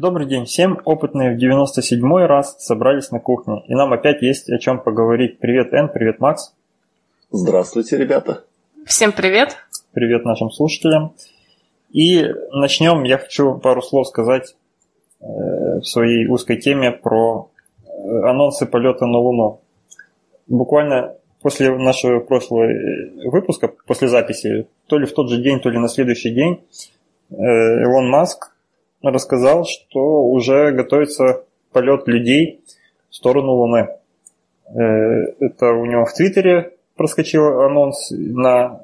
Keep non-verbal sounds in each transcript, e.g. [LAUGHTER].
Добрый день всем. Опытные в 97-й раз собрались на кухне. И нам опять есть о чем поговорить. Привет, Эн, привет, Макс. Здравствуйте, ребята. Всем привет. Привет нашим слушателям. И начнем. Я хочу пару слов сказать э, в своей узкой теме про э, анонсы полета на Луну. Буквально после нашего прошлого э, выпуска, после записи, то ли в тот же день, то ли на следующий день, Илон Маск рассказал, что уже готовится полет людей в сторону Луны. Э, это у него в Твиттере проскочил анонс на,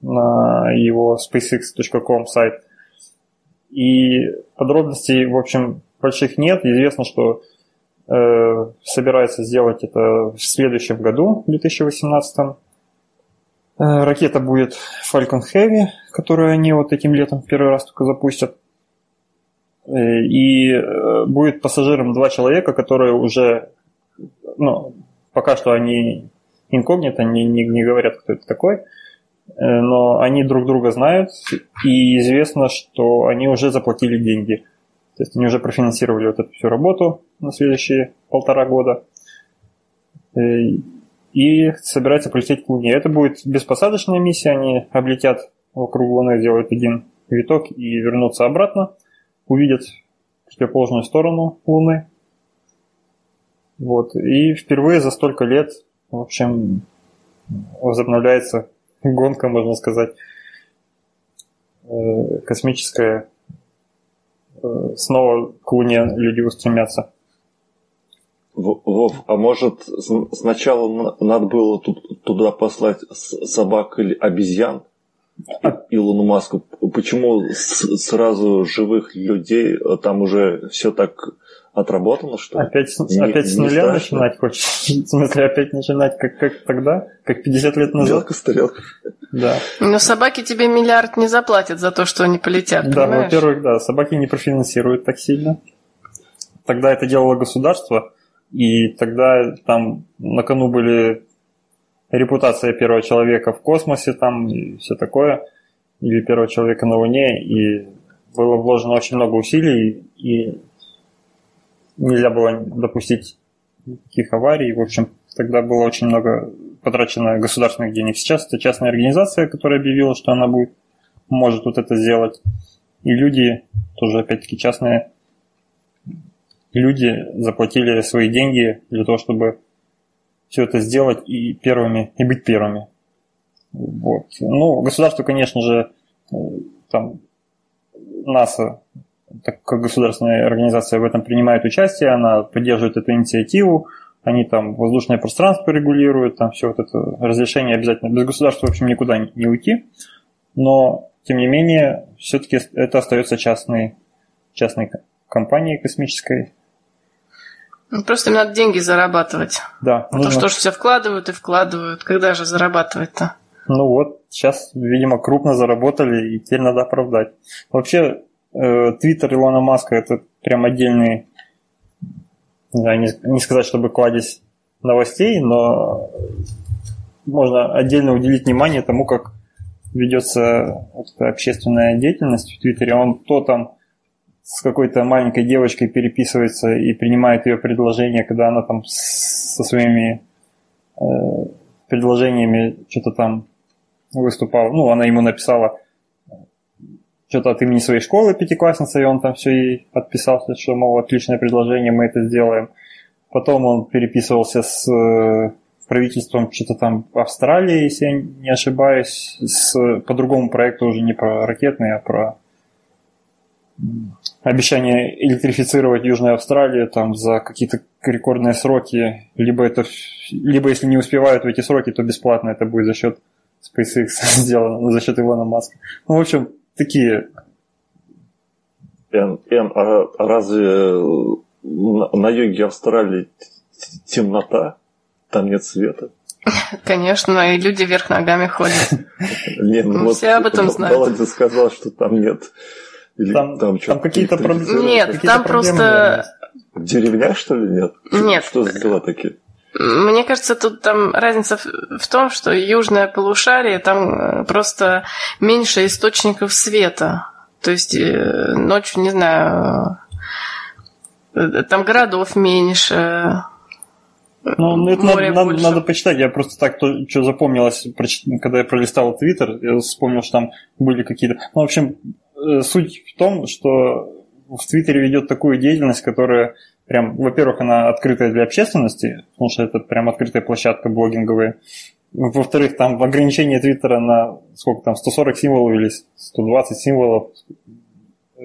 на его spacex.com сайт. И подробностей, в общем, больших нет. Известно, что э, собирается сделать это в следующем году, в 2018. Э, ракета будет Falcon Heavy, которую они вот этим летом первый раз только запустят. Э, и э, будет пассажиром два человека, которые уже, ну, пока что они инкогнито, не, не, не говорят, кто это такой, э, но они друг друга знают, и известно, что они уже заплатили деньги. То есть они уже профинансировали вот эту всю работу на следующие полтора года. И собираются полететь к Луне. Это будет беспосадочная миссия, они облетят вокруг Луны, сделают один виток и вернутся обратно увидят противоположную сторону Луны. Вот. И впервые за столько лет, в общем, возобновляется [LAUGHS] гонка, можно сказать, э, космическая. Э, снова к Луне люди устремятся. Вов, а может сначала надо было туда послать собак или обезьян? Илону Маску, почему сразу живых людей э, там уже все так отработано, что Опять, не, опять с нуля страшно. начинать хочешь? [LAUGHS] В смысле, опять начинать как, как тогда? Как 50 лет назад? Белка стрелка. Да. Но собаки тебе миллиард не заплатят за то, что они полетят, Да, во-первых, да, собаки не профинансируют так сильно. Тогда это делало государство, и тогда там на кону были репутация первого человека в космосе там и все такое, или первого человека на Луне, и было вложено очень много усилий, и нельзя было допустить никаких аварий. В общем, тогда было очень много потрачено государственных денег. Сейчас это частная организация, которая объявила, что она будет, может вот это сделать. И люди, тоже опять-таки частные люди заплатили свои деньги для того, чтобы все это сделать и первыми, и быть первыми. Вот. Ну, государство, конечно же, э, там НАСА, так как государственная организация в этом принимает участие, она поддерживает эту инициативу, они там воздушное пространство регулируют, там все вот это разрешение обязательно. Без государства, в общем, никуда не уйти. Но, тем не менее, все-таки это остается частной, частной компанией космической, ну, просто им надо деньги зарабатывать. Да. А нужно... то, что ж все вкладывают и вкладывают. Когда же зарабатывать-то? Ну вот, сейчас, видимо, крупно заработали, и теперь надо оправдать. Вообще, э, твиттер Илона Маска это прям отдельный, не, не, не сказать, чтобы кладезь новостей, но можно отдельно уделить внимание тому, как ведется общественная деятельность в Твиттере. Он то там с какой-то маленькой девочкой переписывается и принимает ее предложение, когда она там со своими э, предложениями что-то там выступала. Ну, она ему написала что-то от имени своей школы пятиклассница, и он там все ей отписался, что, мол, отличное предложение, мы это сделаем. Потом он переписывался с э, правительством что-то там Австралии, если я не ошибаюсь, с, по другому проекту уже не про ракетные, а про обещание электрифицировать Южную Австралию там за какие-то рекордные сроки, либо это, либо если не успевают в эти сроки, то бесплатно это будет за счет SpaceX [LAUGHS] сделано, за счет Илона Маска. Ну, в общем, такие. Эн, Эн, а разве на, на юге Австралии темнота? Там нет света? Конечно, и люди вверх ногами ходят. Нет, ну Все об этом знают. Володя сказал, что там нет или там, там, там какие-то проблемы? Нет, какие там просто... В деревнях, что ли, нет? Нет. Что за дела такие? Мне кажется, тут там разница в том, что южное полушарие, там э, просто меньше источников света. То есть э, ночью, не знаю, Там городов меньше. Ну, ну это надо, надо, надо почитать. Я просто так, то, что запомнилось, когда я пролистал Твиттер, я вспомнил, что там были какие-то... Ну, в общем, э, суть в том, что в Твиттере ведет такую деятельность, которая прям, во-первых, она открытая для общественности, потому что это прям открытая площадка блогинговая. Во-вторых, там ограничение Твиттера на сколько там, 140 символов или 120 символов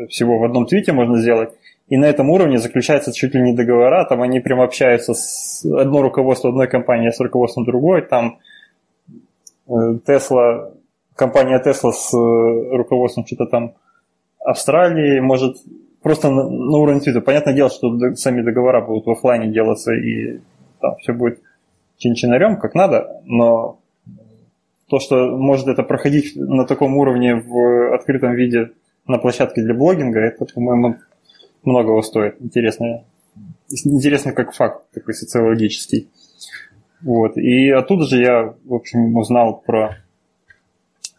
всего в одном твите можно сделать. И на этом уровне заключаются чуть ли не договора, там они прям общаются с одно руководство одной компании с руководством другой, там Тесла, компания Тесла с э, руководством что-то там Австралии, может просто на, на уровне твита. Понятное дело, что сами договора будут в офлайне делаться и там все будет чин-чинарем, как надо, но то, что может это проходить на таком уровне в открытом виде на площадке для блогинга, это, по-моему, многого стоит. Интересно, интересно как факт такой социологический. Вот. И оттуда же я, в общем, узнал про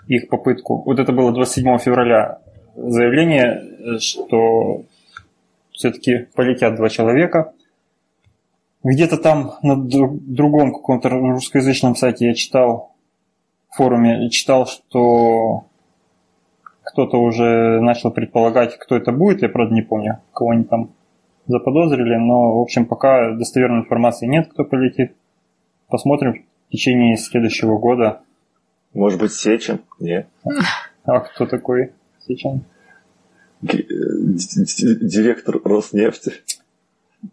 их попытку. Вот это было 27 февраля заявление, что все-таки полетят два человека. Где-то там на другом каком-то русскоязычном сайте я читал, форуме читал, что кто-то уже начал предполагать, кто это будет, я правда не помню, кого они там заподозрили, но, в общем, пока достоверной информации нет, кто полетит. Посмотрим в течение следующего года. Может быть, Сечин? Нет. А кто такой Сечин? Директор Роснефти.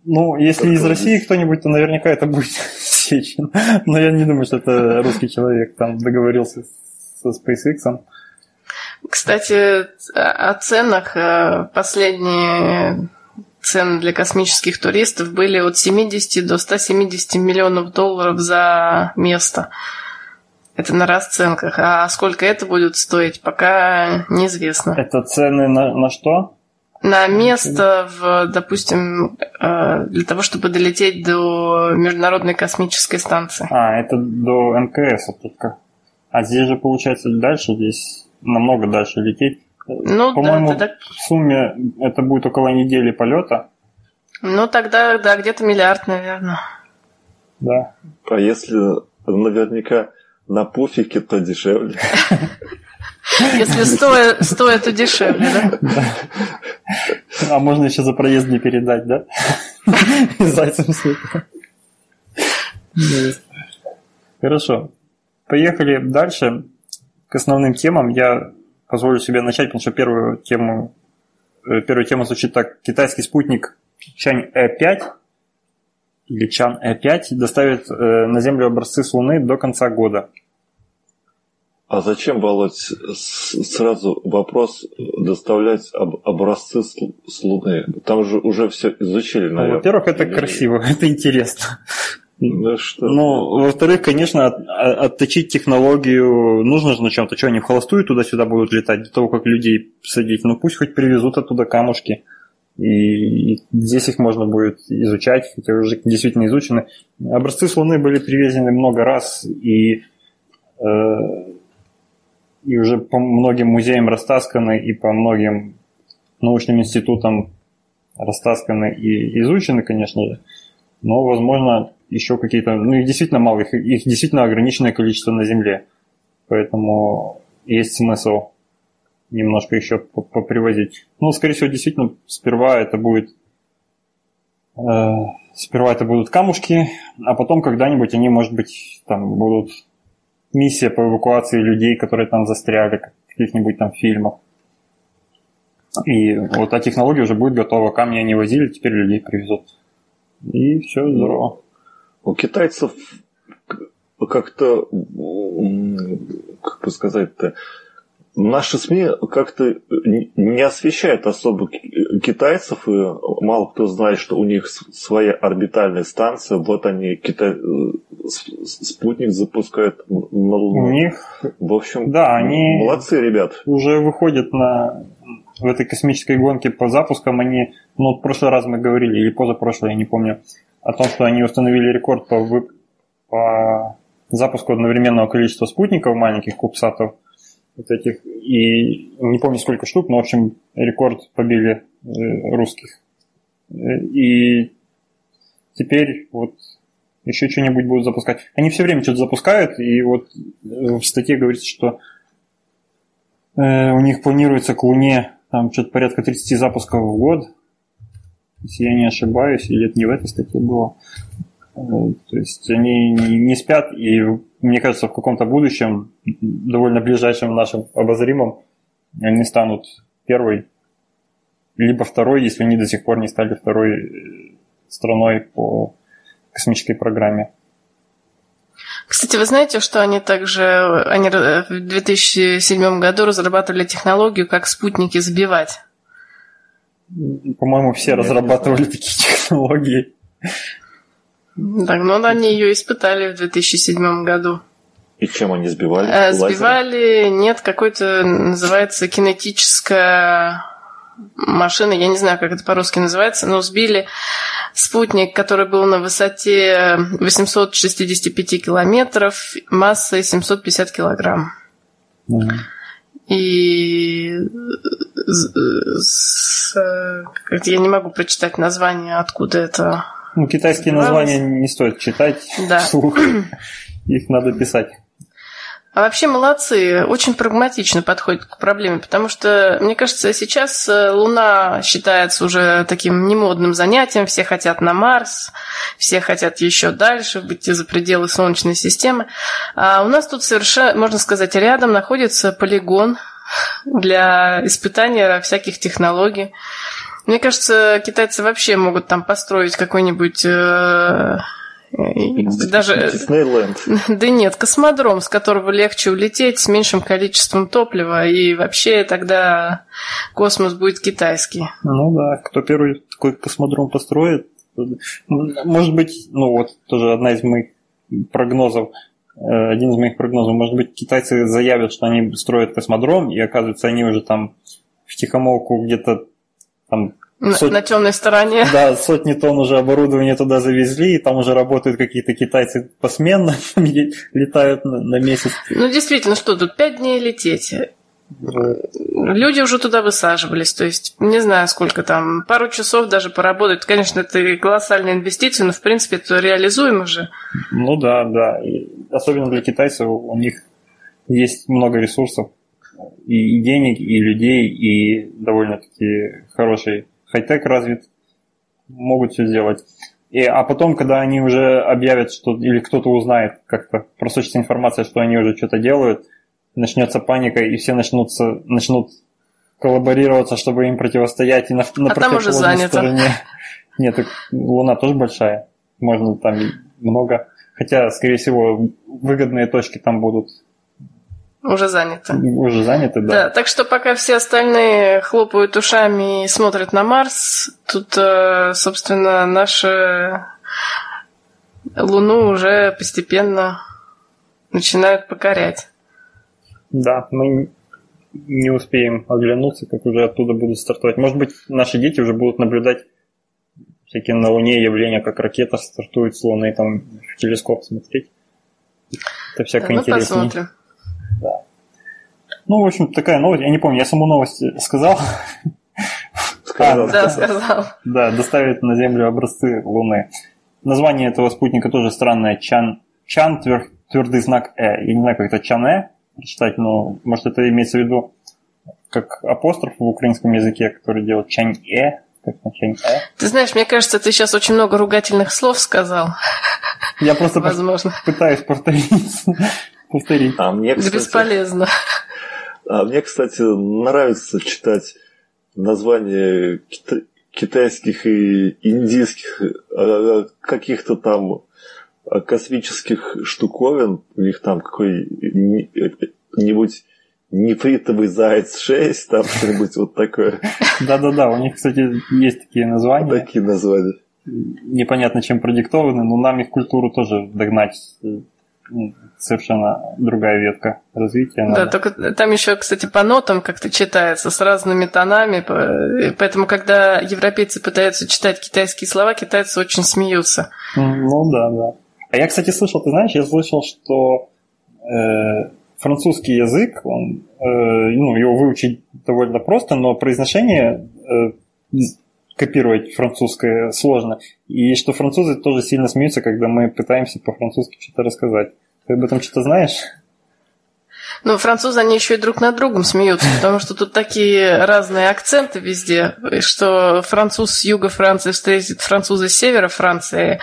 Ну, если из России кто-нибудь, то наверняка это будет [LAUGHS] Сечин. Но я не думаю, что это русский человек там договорился со SpaceX. Кстати, о ценах. Э, последние цены для космических туристов были от 70 до 170 миллионов долларов за место. Это на расценках. А сколько это будет стоить, пока неизвестно. Это цены на, на что? На место, в, допустим, э, для того, чтобы долететь до Международной космической станции. А, это до МКС только. А здесь же, получается, дальше здесь намного дальше лететь. Ну, По-моему, да, тогда... в сумме это будет около недели полета. Ну, тогда, да, где-то миллиард, наверное. Да. А если наверняка на пуфике, то дешевле. [LAUGHS] Если стоя, стоя, то дешевле, да? [LAUGHS] А можно еще за проезд не передать, да? [LAUGHS] Зайцем света. Хорошо. Поехали дальше к основным темам я позволю себе начать, потому что первую тему, э, первая тема звучит так. Китайский спутник Чань Э5 или Чан Э5 доставит э, на Землю образцы с Луны до конца года. А зачем, Володь, сразу вопрос доставлять образцы с Луны? Там же уже все изучили, наверное. Ну, во-первых, это красиво, [LAUGHS] это интересно. Да что? Ну, во-вторых, конечно, от, отточить технологию нужно же на чем-то. Что, они в холостую туда-сюда будут летать до того, как людей садить? Ну, пусть хоть привезут оттуда камушки. И, здесь их можно будет изучать, хотя уже действительно изучены. Образцы с Луны были привезены много раз, и, э, и уже по многим музеям растасканы, и по многим научным институтам растасканы и изучены, конечно же. Но, возможно, еще какие-то, ну их действительно мало, их, их действительно ограниченное количество на Земле. Поэтому есть смысл немножко еще попривозить. Ну, скорее всего, действительно, сперва это будет э, сперва это будут камушки, а потом когда-нибудь они, может быть, там будут миссия по эвакуации людей, которые там застряли, в каких-нибудь там фильмах. И вот та технология уже будет готова. Камни они возили, теперь людей привезут. И все здорово. У китайцев как-то, как бы сказать-то, наши СМИ как-то не освещают особо китайцев, и мало кто знает, что у них своя орбитальная станция, вот они китай... спутник запускают на Луну. У них, в общем, да, они молодцы, ребят. Уже выходят на в этой космической гонке по запускам, они, ну, в прошлый раз мы говорили, или позапрошлый, я не помню, о том, что они установили рекорд по, вы... по запуску одновременного количества спутников маленьких кубсатов, вот этих, и не помню сколько штук, но, в общем, рекорд побили э, русских И теперь вот еще что-нибудь будут запускать. Они все время что-то запускают, и вот в статье говорится, что э, у них планируется к Луне там что-то порядка 30 запусков в год, если я не ошибаюсь, или это не в этой статье было. Э, то есть они не спят, и мне кажется, в каком-то будущем, довольно ближайшем нашем обозримом, они станут первой, либо второй, если они до сих пор не стали второй э, страной по космической программе. Кстати, вы знаете, что они также они в 2007 году разрабатывали технологию, как спутники сбивать? По-моему, все разрабатывали такие [LAUGHS] технологии. Так, но ну, они ее испытали в 2007 году. И чем они сбивали? Э, сбивали, нет, какой-то называется кинетическая машина, я не знаю, как это по-русски называется, но сбили спутник, который был на высоте 865 километров, массой 750 килограмм. Mm-hmm. И с, я не могу прочитать название, откуда это. Ну, китайские названия не стоит читать да. вслух. Их надо писать. А вообще молодцы, очень прагматично подходят к проблеме, потому что, мне кажется, сейчас э, Луна считается уже таким немодным занятием, все хотят на Марс, все хотят еще дальше, выйти за пределы Солнечной системы. А у нас тут совершенно, можно сказать, рядом находится полигон для испытания всяких технологий. Мне кажется, китайцы вообще могут там построить какой-нибудь э, даже... Диснейленд. [LAUGHS] Да нет, космодром, с которого легче улететь с меньшим количеством топлива, и вообще тогда космос будет китайский. Ну да, кто первый такой космодром построит, может быть, ну вот тоже одна из моих прогнозов, э, один из моих прогнозов, может быть, китайцы заявят, что они строят космодром, и оказывается, они уже там в тихомолку где-то там Сот... На темной стороне. Да, сотни тонн уже оборудования туда завезли, и там уже работают какие-то китайцы посменно, [LAUGHS] летают на, на месяц. Ну, действительно, что тут, пять дней лететь. Люди уже туда высаживались, то есть не знаю, сколько там, пару часов даже поработать. Конечно, это колоссальная инвестиция, но в принципе это реализуемо же. Ну да, да. И особенно для китайцев у них есть много ресурсов, и, и денег, и людей, и довольно-таки хороший хай-тек развит, могут все сделать. И, а потом, когда они уже объявят, что или кто-то узнает как-то, просочится информация, что они уже что-то делают, начнется паника, и все начнутся, начнут коллаборироваться, чтобы им противостоять и на, на а там уже занято. стороне. [LAUGHS] Нет, Луна тоже большая. Можно там много. Хотя, скорее всего, выгодные точки там будут уже заняты. Уже заняты, да. Да, так что пока все остальные хлопают ушами и смотрят на Марс, тут, э, собственно, наша Луну уже постепенно начинают покорять. Да, мы не успеем оглянуться, как уже оттуда будут стартовать. Может быть, наши дети уже будут наблюдать всякие на Луне явления, как ракета стартует с Луны, там в телескоп смотреть. Это всякое да, интереснее. Посмотрим. Да. Ну, в общем, такая новость. Я не помню, я саму новость сказал. Сказал. Да, сказал. Да, доставить на Землю образцы Луны. Название этого спутника тоже странное. Чан, Чан твердый знак Э. Я не знаю, как это Чан Э прочитать, но может это имеется в виду как апостроф в украинском языке, который делает Э, Чань Э. Ты знаешь, мне кажется, ты сейчас очень много ругательных слов сказал. Я просто Возможно. пытаюсь повторить повторить. А мне, кстати, Бесполезно. [LAUGHS] А мне, кстати, нравится читать названия кита- китайских и индийских а, каких-то там космических штуковин. У них там какой-нибудь нефритовый заяц 6, там что-нибудь вот такое. [LAUGHS] Да-да-да, у них, кстати, есть такие названия. Такие названия. Непонятно, чем продиктованы, но нам их культуру тоже догнать совершенно другая ветка развития. Надо. Да, только там еще, кстати, по нотам как-то читается с разными тонами, поэтому когда европейцы пытаются читать китайские слова, китайцы очень смеются. Ну да, да. А я, кстати, слышал, ты знаешь, я слышал, что э, французский язык, он, э, ну, его выучить довольно просто, но произношение э, копировать французское сложно. И что французы тоже сильно смеются, когда мы пытаемся по-французски что-то рассказать. Ты об этом что-то знаешь? Ну, французы, они еще и друг над другом смеются, потому что тут такие разные акценты везде, что француз с юга Франции встретит француза с севера Франции,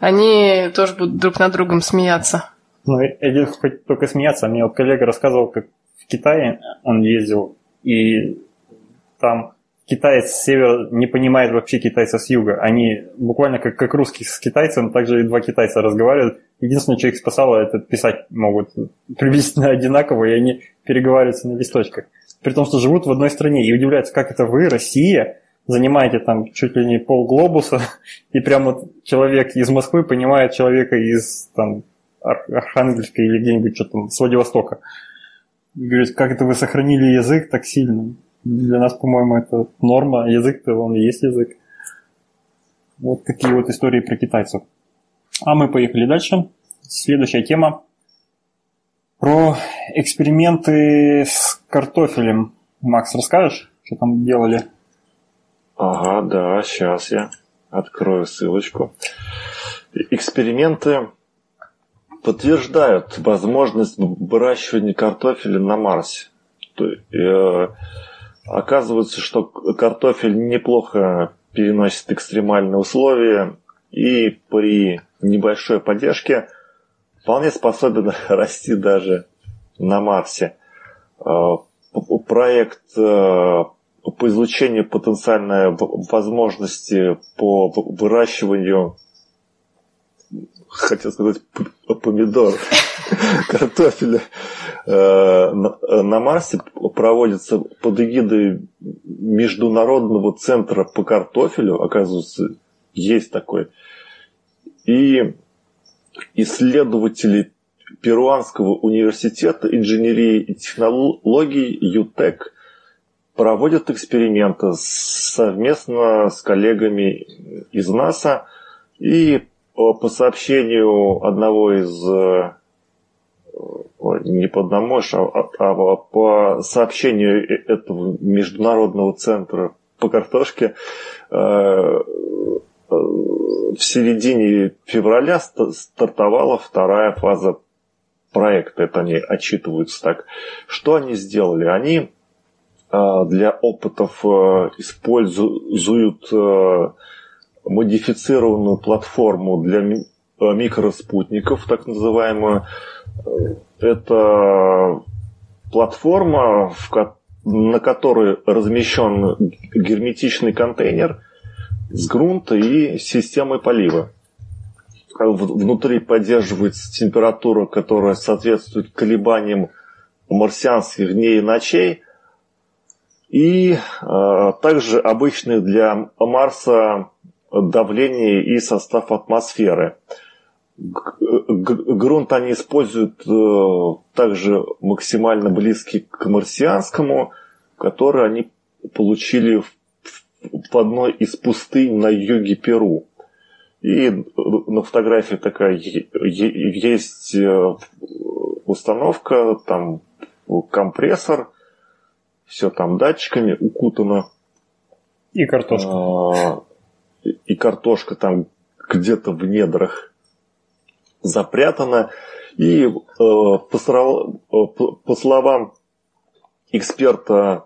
они тоже будут друг над другом смеяться. Ну, я хоть только смеяться. Мне вот коллега рассказывал, как в Китае он ездил, и там китаец с севера не понимает вообще китайца с юга. Они буквально как, как русские с китайцем, также и два китайца разговаривают. Единственное, что их спасало, это писать могут [LAUGHS] приблизительно одинаково, и они переговариваются на листочках. При том, что живут в одной стране и удивляются, как это вы, Россия, занимаете там чуть ли не полглобуса, [LAUGHS] и прямо человек из Москвы понимает человека из там Архангельска или где-нибудь что там, с Владивостока. Говорит, как это вы сохранили язык так сильно? Для нас, по-моему, это норма. Язык-то он и есть язык. Вот такие вот истории про китайцев. А мы поехали дальше. Следующая тема про эксперименты с картофелем. Макс, расскажешь, что там делали? Ага, да, сейчас я открою ссылочку. Эксперименты подтверждают возможность выращивания картофеля на Марсе. Оказывается, что картофель неплохо переносит экстремальные условия и при небольшой поддержке вполне способен [LAUGHS] расти даже на Марсе. Э, проект э, по излучению потенциальной возможности по выращиванию хотел сказать помидор, [LAUGHS] картофеля. Э, на Марсе проводится под эгидой Международного центра по картофелю, оказывается, есть такой. И исследователи Перуанского университета инженерии и технологий ЮТЕК проводят эксперименты совместно с коллегами из НАСА. И по сообщению одного из э, не по одному, а, а по сообщению э, этого международного центра по картошке э, в середине февраля стартовала вторая фаза проекта. Это они отчитываются так. Что они сделали? Они для опытов используют модифицированную платформу для микроспутников, так называемую. Это платформа, на которой размещен герметичный контейнер с грунта и системой полива. Внутри поддерживается температура, которая соответствует колебаниям марсианских дней и ночей. И э, также обычный для Марса давление и состав атмосферы. Грунт они используют э, также максимально близкий к марсианскому, который они получили в одной из пустынь на юге Перу. И на фотографии такая есть э, установка, там компрессор, все там датчиками укутано. И картошка. А, и картошка там где-то в недрах запрятана. И э, по, словам, э, по словам эксперта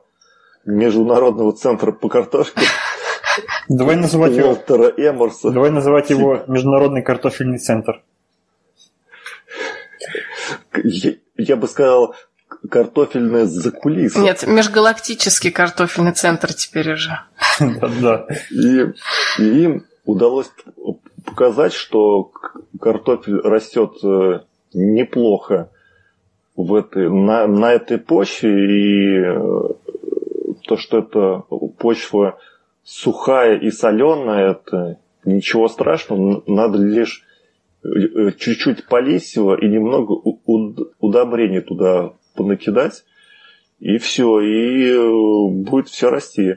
Международного центра по картошке [LAUGHS] Давай называть его, Эморса. Давай называть его Международный картофельный центр. Я, я бы сказал, картофельное закулисье. Нет, межгалактический картофельный центр теперь уже. [LAUGHS] Да. И, им удалось показать, что картофель растет э, неплохо в этой, на, на этой почве, и э, то, что эта почва сухая и соленая, это ничего страшного, надо лишь э, чуть-чуть полить его и немного удобрений туда понакидать, и все, и будет все расти.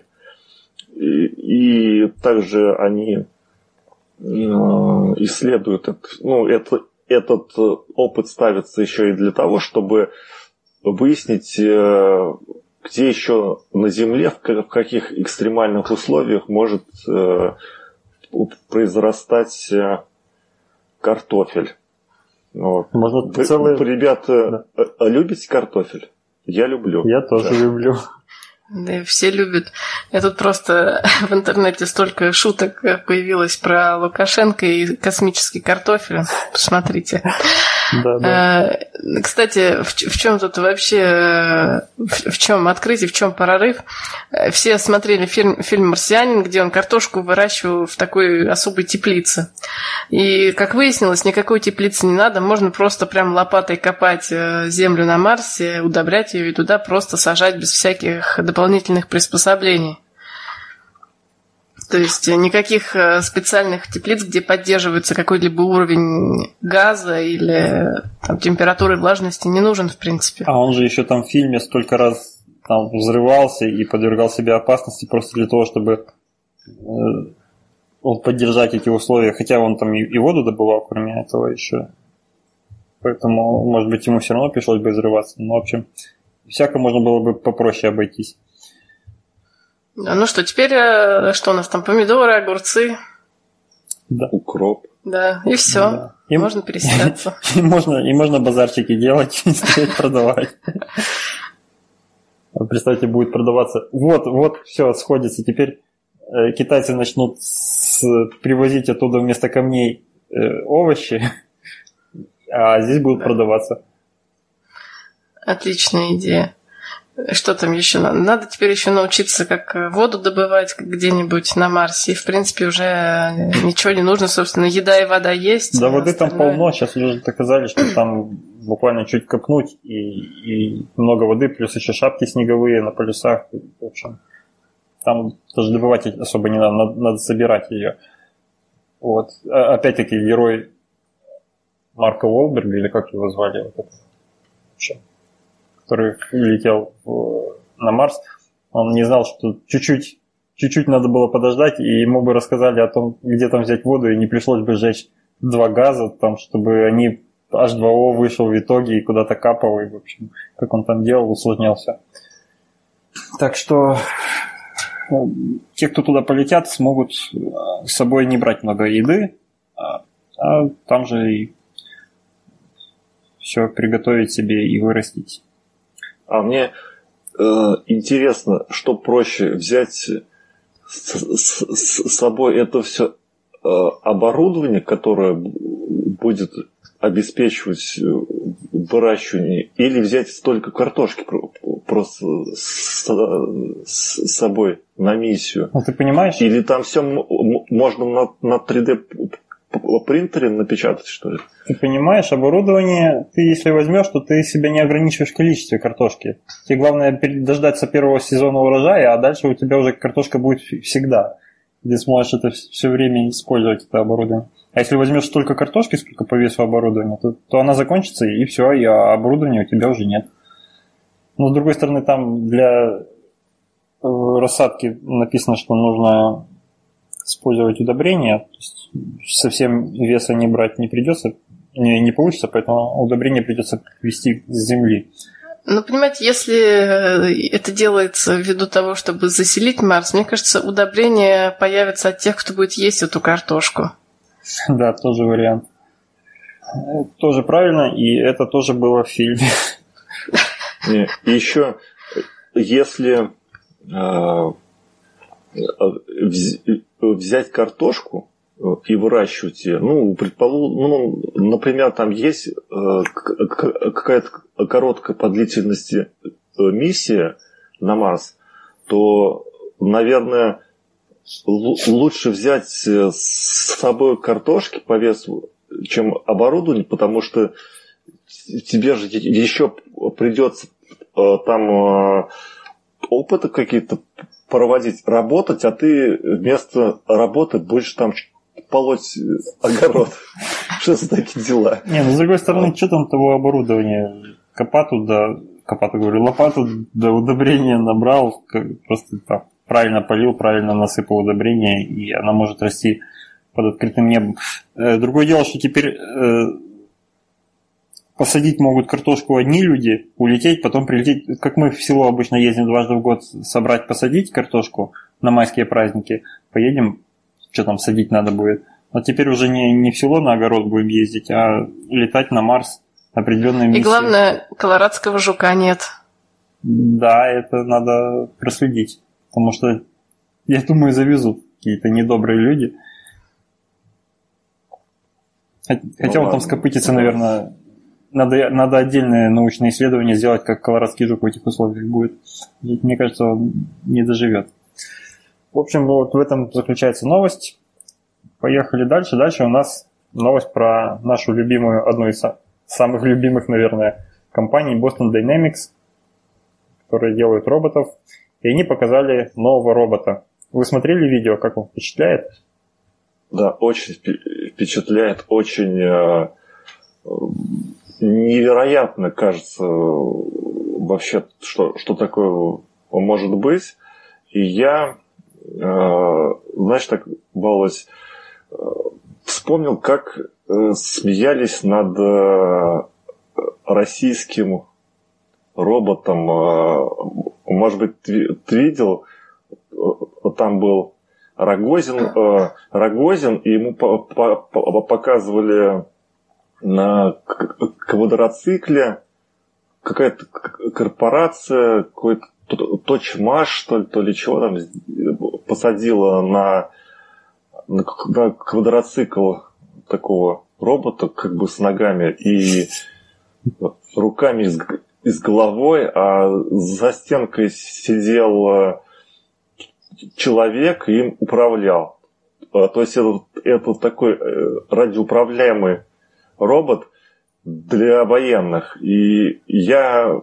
И, и также они исследуют, это, ну, это, этот опыт ставится еще и для того, чтобы выяснить, э, где еще на Земле, в каких экстремальных условиях может э, произрастать э, картофель? Вот. Можно Вы, целые... Ребята, да. Э, любите картофель? Я люблю. Я тоже да. люблю. Да, все любят. Я тут просто [LAUGHS] в интернете столько шуток появилось про Лукашенко и космический картофель. Посмотрите. Да, да. Э, кстати, в, в чем тут вообще, в, в чем открытие, в чем прорыв? Э, все смотрели фильм, фильм «Марсианин», где он картошку выращивал в такой особой теплице. И, как выяснилось, никакой теплицы не надо, можно просто прям лопатой копать э, землю на Марсе, удобрять ее и туда просто сажать без всяких дополнительных приспособлений. То есть никаких э, специальных теплиц, где поддерживается какой-либо уровень газа или там, температуры влажности не нужен, в принципе. А он же еще там в фильме столько раз там взрывался и подвергал себя опасности просто для того, чтобы э, вот, поддержать эти условия. Хотя он там и, и воду добывал, кроме этого еще. Поэтому, может быть, ему все равно пришлось бы взрываться. Ну, в общем, всяко можно было бы попроще обойтись. Ну что, теперь э, что у нас там? Помидоры, огурцы. Да. Укроп. Да, и все. Да. И можно переселяться. [LAUGHS] И можно, и можно базарчики делать [LAUGHS] и продавать. Представьте, будет продаваться. Вот, вот, все, сходится. Теперь э, китайцы начнут с, привозить оттуда вместо камней э, овощи, [LAUGHS] а здесь будут продаваться. Отличная идея. Что там еще надо? Надо теперь еще научиться, как э, воду добывать где-нибудь на Марсе. И, в принципе, уже э, ничего не нужно, собственно, еда и вода есть. Да, воды остальное... там полно. Сейчас уже доказали, что там буквально чуть копнуть и, и много воды, плюс еще шапки снеговые на полюсах. В общем, там даже добывать особо не надо, надо, надо собирать ее. Вот. А, опять-таки, герой Марка Уолберга, или как его звали? Вот это. Который летел на Марс, он не знал, что чуть-чуть чуть-чуть надо было подождать, и ему бы рассказали о том, где там взять воду, и не пришлось бы сжечь два газа, там, чтобы они H2O вышел в итоге и куда-то капал, и, в общем, как он там делал, усложнялся. Так что ну, те, кто туда полетят, смогут э, с собой не брать много еды, а, а там же и все приготовить себе и вырастить. А мне э, интересно, что проще взять с, с, с собой это все э, оборудование, которое будет обеспечивать э, выращивание, или взять столько картошки просто с, с собой на миссию. Ну, ты понимаешь? Или там все можно на, на 3D принтере напечатать, что ли? Ты понимаешь, оборудование, ты если возьмешь, то ты себя не ограничиваешь в количестве картошки. Тебе главное дождаться первого сезона урожая, а дальше у тебя уже картошка будет всегда. Ты сможешь это все время использовать, это оборудование. А если возьмешь столько картошки, сколько по весу оборудования, то, то она закончится, и все, и оборудования у тебя уже нет. Но с другой стороны, там для э, рассадки написано, что нужно использовать удобрения, то есть совсем веса не брать не придется, не, не получится, поэтому удобрения придется вести с земли. Ну, понимаете, если э, это делается ввиду того, чтобы заселить Марс, мне кажется, удобрения появятся от тех, кто будет есть эту картошку. [LAUGHS] Да, тоже вариант. Тоже правильно, и это тоже было в фильме. [LAUGHS] И еще, если э, взять картошку э, и выращивать ее, ну, предположим, ну, например, там есть э, какая-то короткая по длительности э, миссия на Марс, то, наверное, лучше взять с собой картошки по весу, чем оборудование, потому что тебе же еще придется там опыты какие-то проводить, работать, а ты вместо работы будешь там полоть огород. [LAUGHS] Что за такие дела? Не, ну с другой стороны, что там того оборудования? Копату да, копату говорю, лопату до удобрения набрал, просто там правильно полил, правильно насыпал удобрение, и она может расти под открытым небом. Э, другое дело, что теперь э, посадить могут картошку одни люди, улететь, потом прилететь, как мы в село обычно ездим дважды в год собрать, посадить картошку на майские праздники, поедем, что там садить надо будет. Но теперь уже не, не в село на огород будем ездить, а летать на Марс определенной миссии. И главное, колорадского жука нет. Да, это надо проследить, потому что, я думаю, завезут какие-то недобрые люди. Хотя ну, вот там скопытиться, наверное, надо, надо отдельное научное исследование сделать, как колорадский жук в этих условиях будет. Мне кажется, он не доживет. В общем, вот в этом заключается новость. Поехали дальше. Дальше у нас новость про нашу любимую, одну из самых любимых, наверное, компаний Boston Dynamics, которые делают роботов. И они показали нового робота. Вы смотрели видео, как он впечатляет? Да, очень впечатляет, очень э, невероятно кажется вообще, что, что такое может быть. И я, э, знаешь, так баловалась, э, вспомнил, как э, смеялись над э, российским роботом. Э, может быть, ты, ты видел, э, там был Рогозин, э, Рогозин, и ему по, по, по, показывали на квадроцикле какая-то корпорация, какой-то точмаш, что ли, то ли чего там посадила на, на, квадроцикл такого робота, как бы с ногами и руками с, и с головой, а за стенкой сидел э, человек и им управлял. А, то есть это, это такой э, радиоуправляемый робот для военных. И я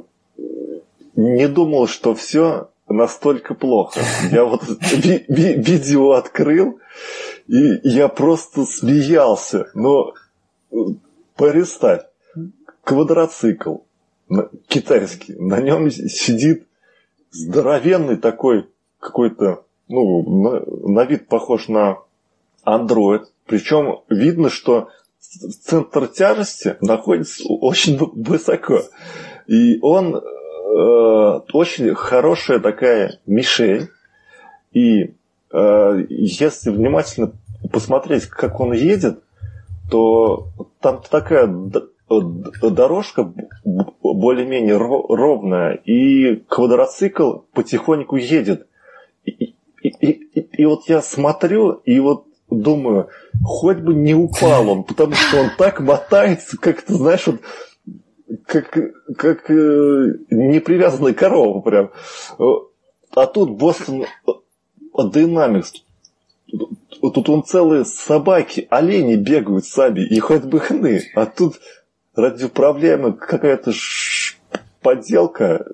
не думал, что все настолько плохо. Я вот ви- ви- видео открыл, и я просто смеялся. Но представь, квадроцикл китайский, на нем сидит здоровенный такой какой-то, ну, на, на вид похож на андроид. Причем видно, что центр тяжести находится очень высоко. И он э, очень хорошая такая мишень. И э, если внимательно посмотреть, как он едет, то там такая дорожка более-менее ровная, и квадроцикл потихоньку едет. И, и, и, и, вот я смотрю, и вот думаю, хоть бы не упал он, потому что он так мотается, как ты знаешь, вот, как, как э, непривязанная корова прям. А тут Бостон Dynamics. Тут он целые собаки, олени бегают сами, и хоть бы хны. А тут радиоуправляемая какая-то подделка,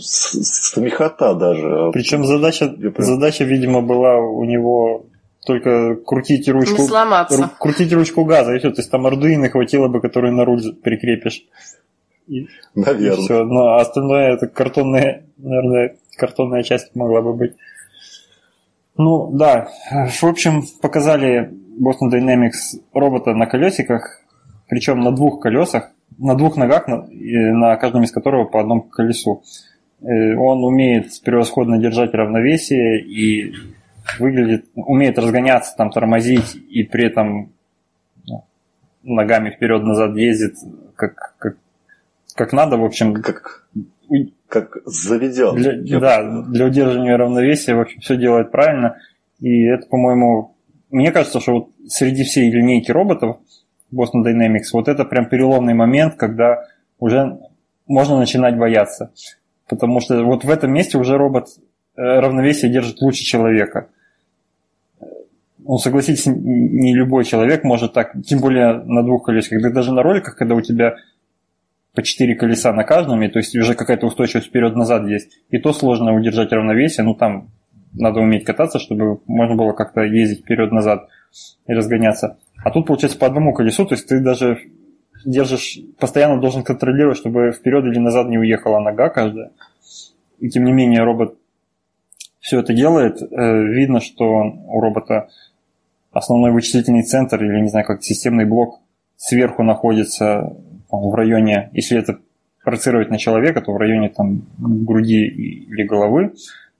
смехота даже. Причем задача, прям... задача, видимо, была у него только крутить ручку, не сломаться. крутить ручку газа, и все. То есть там ардуины хватило бы, которые на руль прикрепишь. И, Наверное. И все. Но остальное это картонная, наверное, картонная часть могла бы быть. Ну, да. В общем, показали Boston Dynamics робота на колесиках, причем на двух колесах, на двух ногах, на, на каждом из которого по одному колесу. Э, он умеет превосходно держать равновесие и выглядит, умеет разгоняться, там тормозить и при этом ну, ногами вперед-назад ездит, как, как, как надо, в общем. Как, как заведен. Для, да, для удерживания равновесия, в общем, все делает правильно. И это, по-моему, мне кажется, что вот среди всей линейки роботов Boston Dynamics, вот это прям переломный момент, когда уже можно начинать бояться. Потому что вот в этом месте уже робот равновесие держит лучше человека. Ну, согласитесь, не любой человек может так, тем более на двух колесах. Да даже на роликах, когда у тебя по четыре колеса на каждом, и то есть уже какая-то устойчивость вперед-назад есть, и то сложно удержать равновесие, ну там надо уметь кататься, чтобы можно было как-то ездить вперед-назад и разгоняться. А тут, получается, по одному колесу, то есть ты даже держишь, постоянно должен контролировать, чтобы вперед или назад не уехала нога каждая. И тем не менее робот все это делает. Э, видно, что у робота основной вычислительный центр или, не знаю, как системный блок сверху находится, там, в районе, если это проецировать на человека, то в районе там, груди или головы.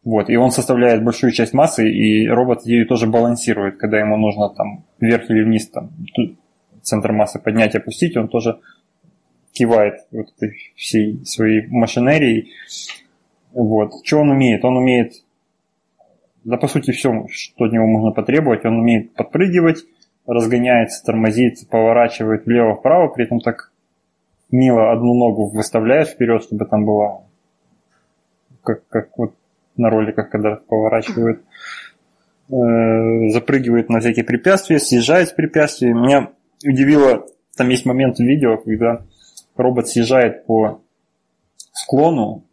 Вот, и он составляет большую часть массы, и робот ею тоже балансирует, когда ему нужно там вверх или вниз, там, центр массы поднять, опустить, он тоже кивает вот этой всей своей машинерией. Вот. Что он умеет? Он умеет, да по сути все, что от него можно потребовать, он умеет подпрыгивать, разгоняется, тормозит, поворачивает влево-вправо, при этом так мило одну ногу выставляет вперед, чтобы там была как, как вот на роликах, когда поворачивают, э, запрыгивает на всякие препятствия, съезжает с препятствий. Меня удивило, там есть момент в видео, когда робот съезжает по склону,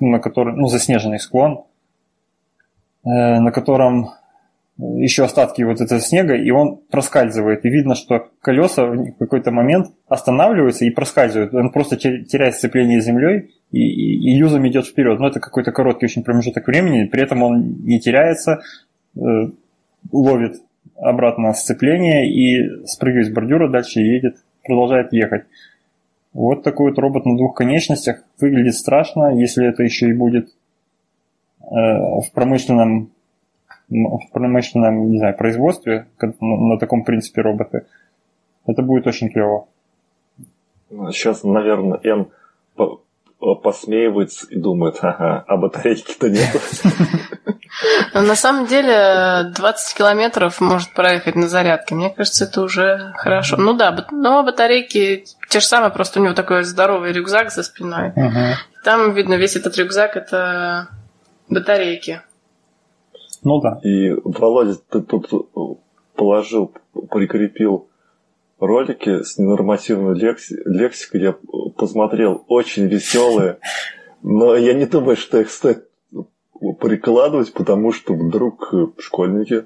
на который, ну, заснеженный склон, на котором еще остатки вот этого снега, и он проскальзывает. И видно, что колеса в какой-то момент останавливаются и проскальзывают. Он просто теряет сцепление с землей и, и, и юзом идет вперед. Но это какой-то короткий очень промежуток времени, при этом он не теряется, э, ловит обратно сцепление и спрыгивает с бордюра, дальше едет, продолжает ехать. Вот такой вот робот на двух конечностях. Выглядит страшно, если это еще и будет э, в промышленном в промышленном, не знаю, производстве на таком принципе роботы, это будет очень клево. Сейчас, наверное, Н посмеивается и думает, ага, а батарейки-то нет. [LAUGHS] На самом деле 20 километров может проехать на зарядке. Мне кажется, это уже хорошо. Ну да, но батарейки те же самые, просто у него такой здоровый рюкзак за спиной. Там видно весь этот рюкзак это батарейки. Ну да. И Володя, ты тут положил, прикрепил ролики с ненормативной лекси- лексикой. Я посмотрел, очень веселые. Но я не думаю, что их стоит прикладывать, потому что вдруг школьники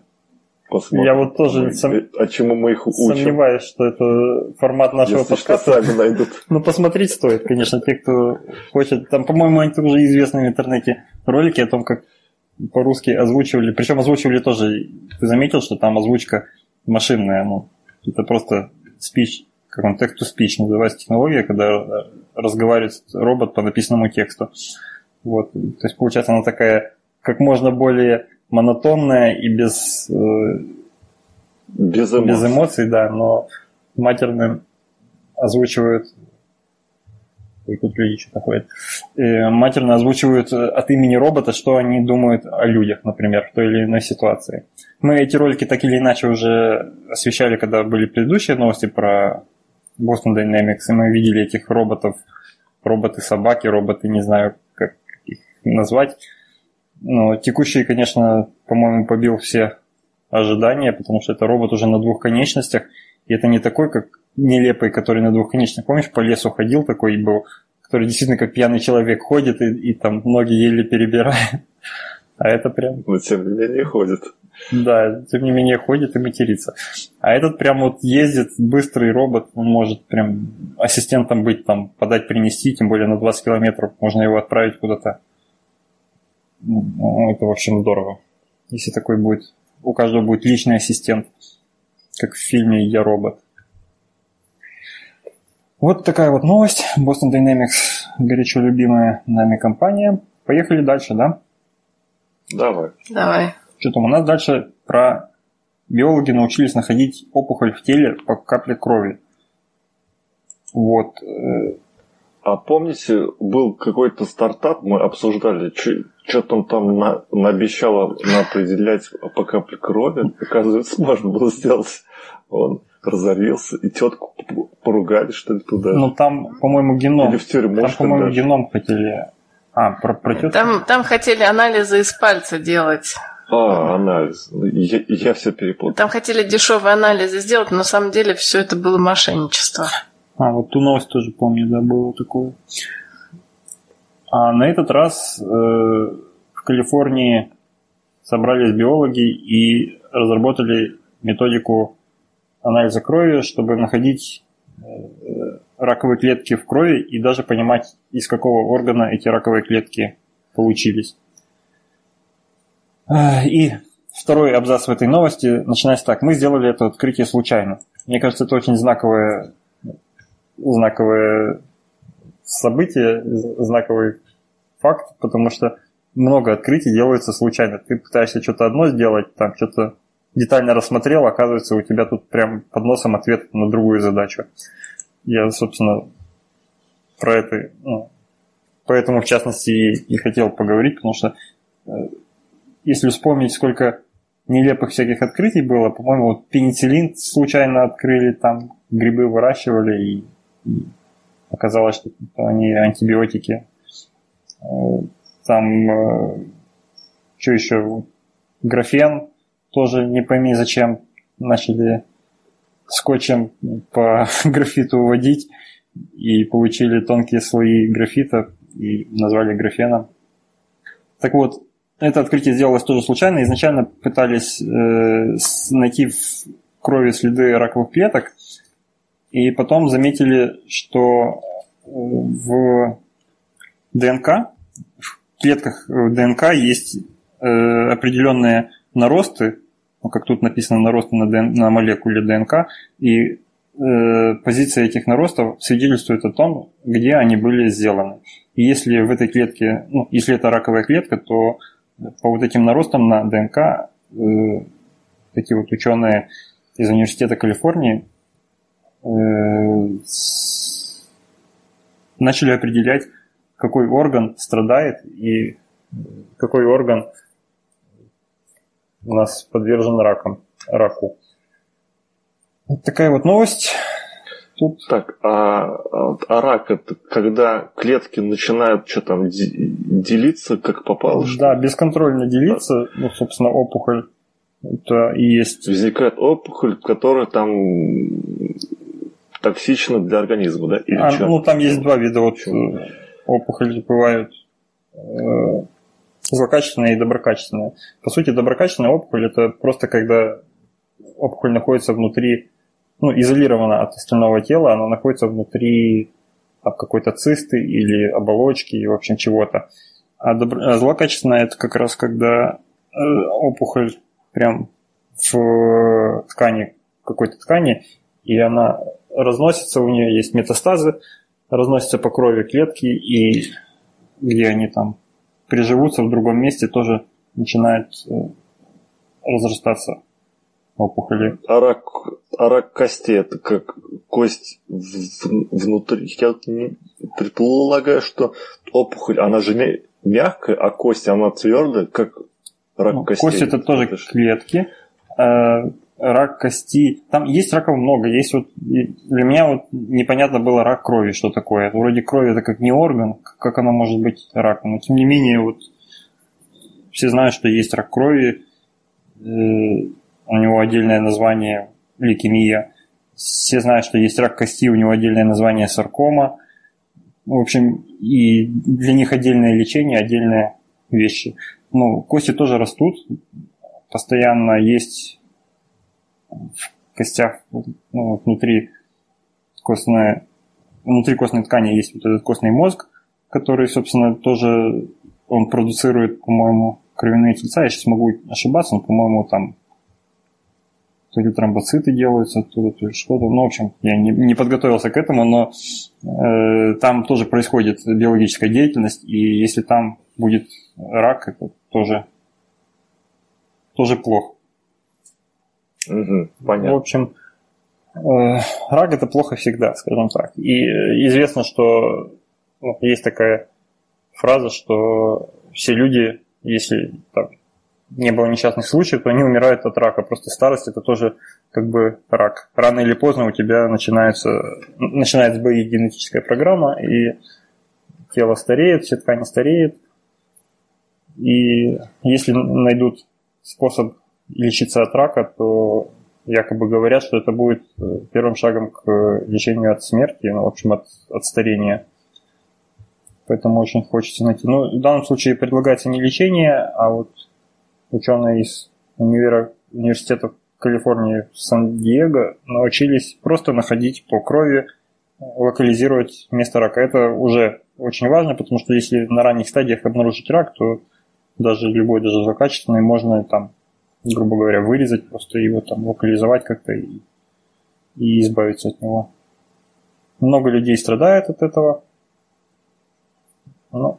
посмотрят. Я вот тоже сом... а чему мы их учим. Сомневаюсь, что это формат нашего Если подкаста. Сами найдут. [LAUGHS] Ну, посмотреть стоит, конечно, те, кто хочет. Там, по-моему, они уже известны в интернете ролики о том, как по-русски озвучивали, причем озвучивали тоже, ты заметил, что там озвучка машинная, ну, это просто speech, как он, text-to-speech называется технология, когда разговаривает робот по написанному тексту. Вот, то есть получается она такая, как можно более монотонная и без, э, без, эмоций. без эмоций, да, но матерным озвучивают Ой, тут люди что-то ходят. Э, матерно озвучивают э, от имени робота, что они думают о людях, например, в той или иной ситуации. Мы эти ролики так или иначе уже освещали, когда были предыдущие новости про Boston Dynamics, и мы видели этих роботов, роботы-собаки, роботы, не знаю, как их назвать. Но текущий, конечно, по-моему, побил все ожидания, потому что это робот уже на двух конечностях, и это не такой, как нелепый, который на двух конечных. Помнишь, по лесу ходил такой и был, который действительно как пьяный человек ходит и, и там ноги еле перебирает. [LAUGHS] А это прям... Но тем не менее ходит. Да, тем не менее ходит и матерится. А этот прям вот ездит, быстрый робот, он может прям ассистентом быть, там, подать, принести, тем более на 20 километров можно его отправить куда-то. Это, в общем, здорово. Если такой будет, у каждого будет личный ассистент, как в фильме «Я робот». Вот такая вот новость. Boston Dynamics, горячо любимая нами компания. Поехали дальше, да? Давай. Давай. Что там у нас дальше про биологи научились находить опухоль в теле по капле крови. Вот. А помните, был какой-то стартап, мы обсуждали, что-то он там на, наобещало определять по капле крови. Оказывается, можно было сделать. Он разорился, и тетку поругали, что ли, туда. Ну, там, по-моему, геном. Или в тюрьму, Там, по-моему, даже. геном хотели... А, про, про тетку? Там, там хотели анализы из пальца делать. А, анализ. Я, я все перепутал. Там хотели дешевые анализы сделать, но на самом деле все это было мошенничество. А, вот ту новость тоже помню, да, было такое. А на этот раз э, в Калифорнии собрались биологи и разработали методику анализа крови, чтобы находить э, раковые клетки в крови и даже понимать, из какого органа эти раковые клетки получились. А, и второй абзац в этой новости начинается так. Мы сделали это открытие случайно. Мне кажется, это очень знаковое знаковое событие, знаковый факт, потому что много открытий делается случайно. Ты пытаешься что-то одно сделать, там что-то детально рассмотрел, оказывается, у тебя тут прям под носом ответ на другую задачу. Я, собственно, про это, ну, поэтому, в частности, и, и хотел поговорить, потому что э, если вспомнить, сколько нелепых всяких открытий было, по-моему, вот пенициллин случайно открыли, там грибы выращивали, и, оказалось, что они антибиотики. Там, э, что еще, графен, тоже не пойми зачем начали скотчем по [LAUGHS] графиту водить и получили тонкие слои графита и назвали графеном. Так вот, это открытие сделалось тоже случайно. Изначально пытались э, найти в крови следы раковых клеток, и потом заметили, что в ДНК, в клетках ДНК есть э, определенные наросты, ну, как тут написано, наросты на, ДН, на молекуле ДНК, и э, позиция этих наростов свидетельствует о том, где они были сделаны. И если в этой клетке, ну, если это раковая клетка, то по вот этим наростам на ДНК э, такие вот ученые из Университета Калифорнии начали определять, какой орган страдает и какой орган у нас подвержен раком, раку. Вот такая вот новость. Тут... Так, а, а, а рак это когда клетки начинают что там делиться, как попало? Да, бесконтрольно делиться, ну, собственно, опухоль это и есть. Возникает опухоль, которая там токсична для организма, да? Или а, что? Ну, там есть два вида вот э, опухоли бывают. Э, злокачественная и доброкачественная. По сути, доброкачественная опухоль это просто когда опухоль находится внутри, ну, изолирована от остального тела, она находится внутри какой-то цисты или оболочки, и, в общем, чего-то. А, добро... а злокачественная это как раз когда э, опухоль прям в ткани, какой-то ткани, и она разносится, у нее есть метастазы, разносятся по крови клетки, и где они там приживутся в другом месте, тоже начинает э, разрастаться опухоли. А рак, а рак кости это как кость внутри. Я предполагаю, что опухоль, она же мягкая, а кость, она твердая, как рак ну, костей. Кость это тоже клетки. Рак кости. Там есть раков много. Есть вот для меня вот непонятно было рак крови, что такое. Вроде крови это как не орган, как оно может быть раком. Но тем не менее вот все знают, что есть рак крови. Э, у него отдельное название лейкемия. Все знают, что есть рак кости, у него отдельное название саркома. В общем, и для них отдельное лечение, отдельные вещи. Ну, кости тоже растут, постоянно есть в костях, ну, внутри костной, внутри костной ткани есть вот этот костный мозг, который, собственно, тоже он продуцирует, по-моему, кровяные тельца. Я сейчас могу ошибаться, но, по-моему, там то ли тромбоциты делаются оттуда, то ли что-то. Ну, в общем, я не, не подготовился к этому, но э, там тоже происходит биологическая деятельность, и если там будет рак, это тоже, тоже плохо. Угу, понятно. В общем, э, рак это плохо всегда, скажем так. И известно, что ну, есть такая фраза, что все люди, если там, не было несчастных случаев, то они умирают от рака. Просто старость это тоже как бы рак. Рано или поздно у тебя начинается, начинает сбоить генетическая программа, и тело стареет, все ткани стареют. И если найдут способ лечиться от рака, то якобы говорят, что это будет э, первым шагом к лечению от смерти, ну, в общем, от, от старения. Поэтому очень хочется найти. Ну, в данном случае предлагается не лечение, а вот ученые из универа, университета Калифорнии в Сан-Диего научились просто находить по крови, локализировать место рака. Это уже очень важно, потому что если на ранних стадиях обнаружить рак, то даже любой, даже злокачественный, можно там грубо говоря, вырезать, просто его там локализовать как-то и, и избавиться от него. много людей страдает от этого. Ну,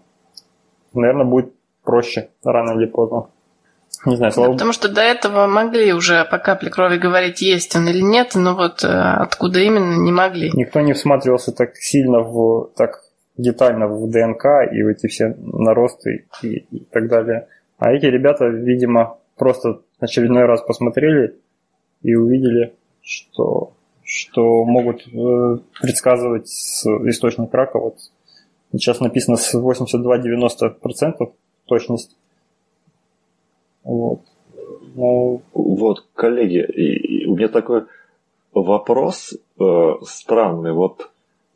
наверное, будет проще рано или поздно. Не знаю, слава... Да, потому что до этого могли уже по капле крови говорить, есть он или нет, но вот э, откуда именно не могли. Никто не всматривался так сильно в так детально в ДНК и в эти все наросты и, и так далее. А эти ребята, видимо, просто очередной раз посмотрели и увидели, что, что могут э, предсказывать с источник рака. Вот сейчас написано с 82-90% точность. Вот. Ну... Вот, коллеги, и, у меня такой вопрос э, странный. Вот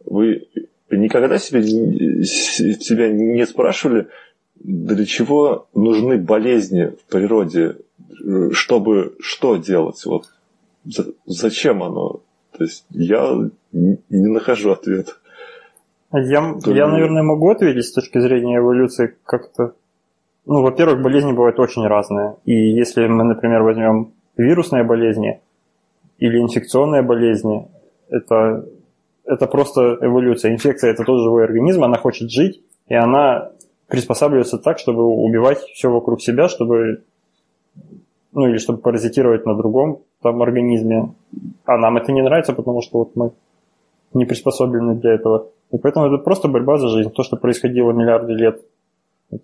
вы никогда себя, себя не спрашивали, для чего нужны болезни в природе, чтобы что делать? Вот зачем оно? То есть я не нахожу ответа. Я, То я, наверное, могу ответить с точки зрения эволюции как-то. Ну, во-первых, болезни бывают очень разные. И если мы, например, возьмем вирусные болезни или инфекционные болезни, это, это просто эволюция. Инфекция – это тот живой организм, она хочет жить, и она приспосабливается так, чтобы убивать все вокруг себя, чтобы ну или чтобы паразитировать на другом там организме. А нам это не нравится, потому что вот мы не приспособлены для этого. И поэтому это просто борьба за жизнь. То, что происходило миллиарды лет,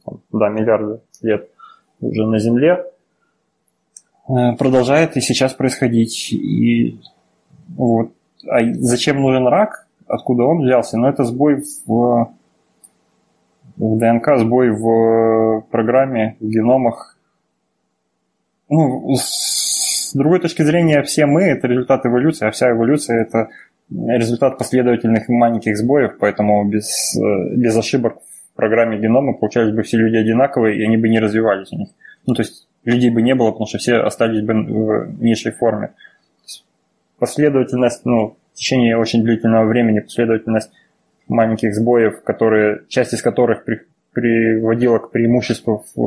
там, да, миллиарды лет уже на Земле, э, продолжает и сейчас происходить. И вот. А зачем нужен рак? Откуда он взялся? Ну, это сбой в, в ДНК, сбой в программе, в геномах. Ну, с другой точки зрения, все мы – это результат эволюции, а вся эволюция – это результат последовательных маленьких сбоев, поэтому без, э, без ошибок в программе генома получались бы все люди одинаковые, и они бы не развивались у них. Ну, то есть людей бы не было, потому что все остались бы в низшей форме. Последовательность, ну, в течение очень длительного времени последовательность маленьких сбоев, которые, часть из которых при, приводила к преимуществу в,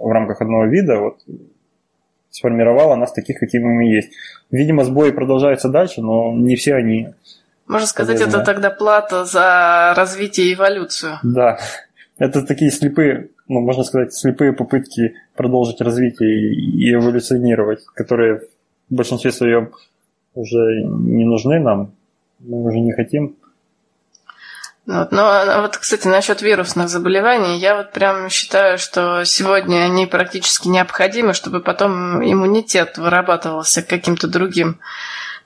в рамках одного вида, вот, сформировала нас таких, какими мы есть. Видимо, сбои продолжаются дальше, но не все они. Можно сказать, это тогда плата за развитие и эволюцию. Да. [LAUGHS] Это такие слепые, ну, можно сказать, слепые попытки продолжить развитие и эволюционировать, которые в большинстве своем уже не нужны нам, мы уже не хотим. Вот. Но а вот, кстати, насчет вирусных заболеваний, я вот прям считаю, что сегодня они практически необходимы, чтобы потом иммунитет вырабатывался каким-то другим.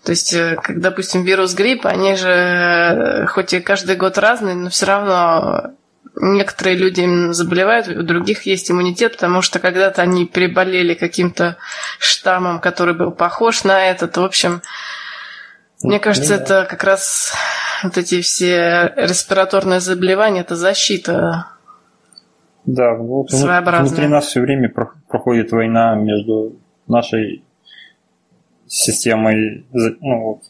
То есть, э, как, допустим, вирус гриппа, они же, э, хоть и каждый год разные, но все равно некоторые люди им заболевают, у других есть иммунитет, потому что когда-то они переболели каким-то штаммом, который был похож на этот. В общем, мне кажется, это как раз вот эти все респираторные заболевания, это защита да, вот внутри нас все время проходит война между нашей системой ну, вот,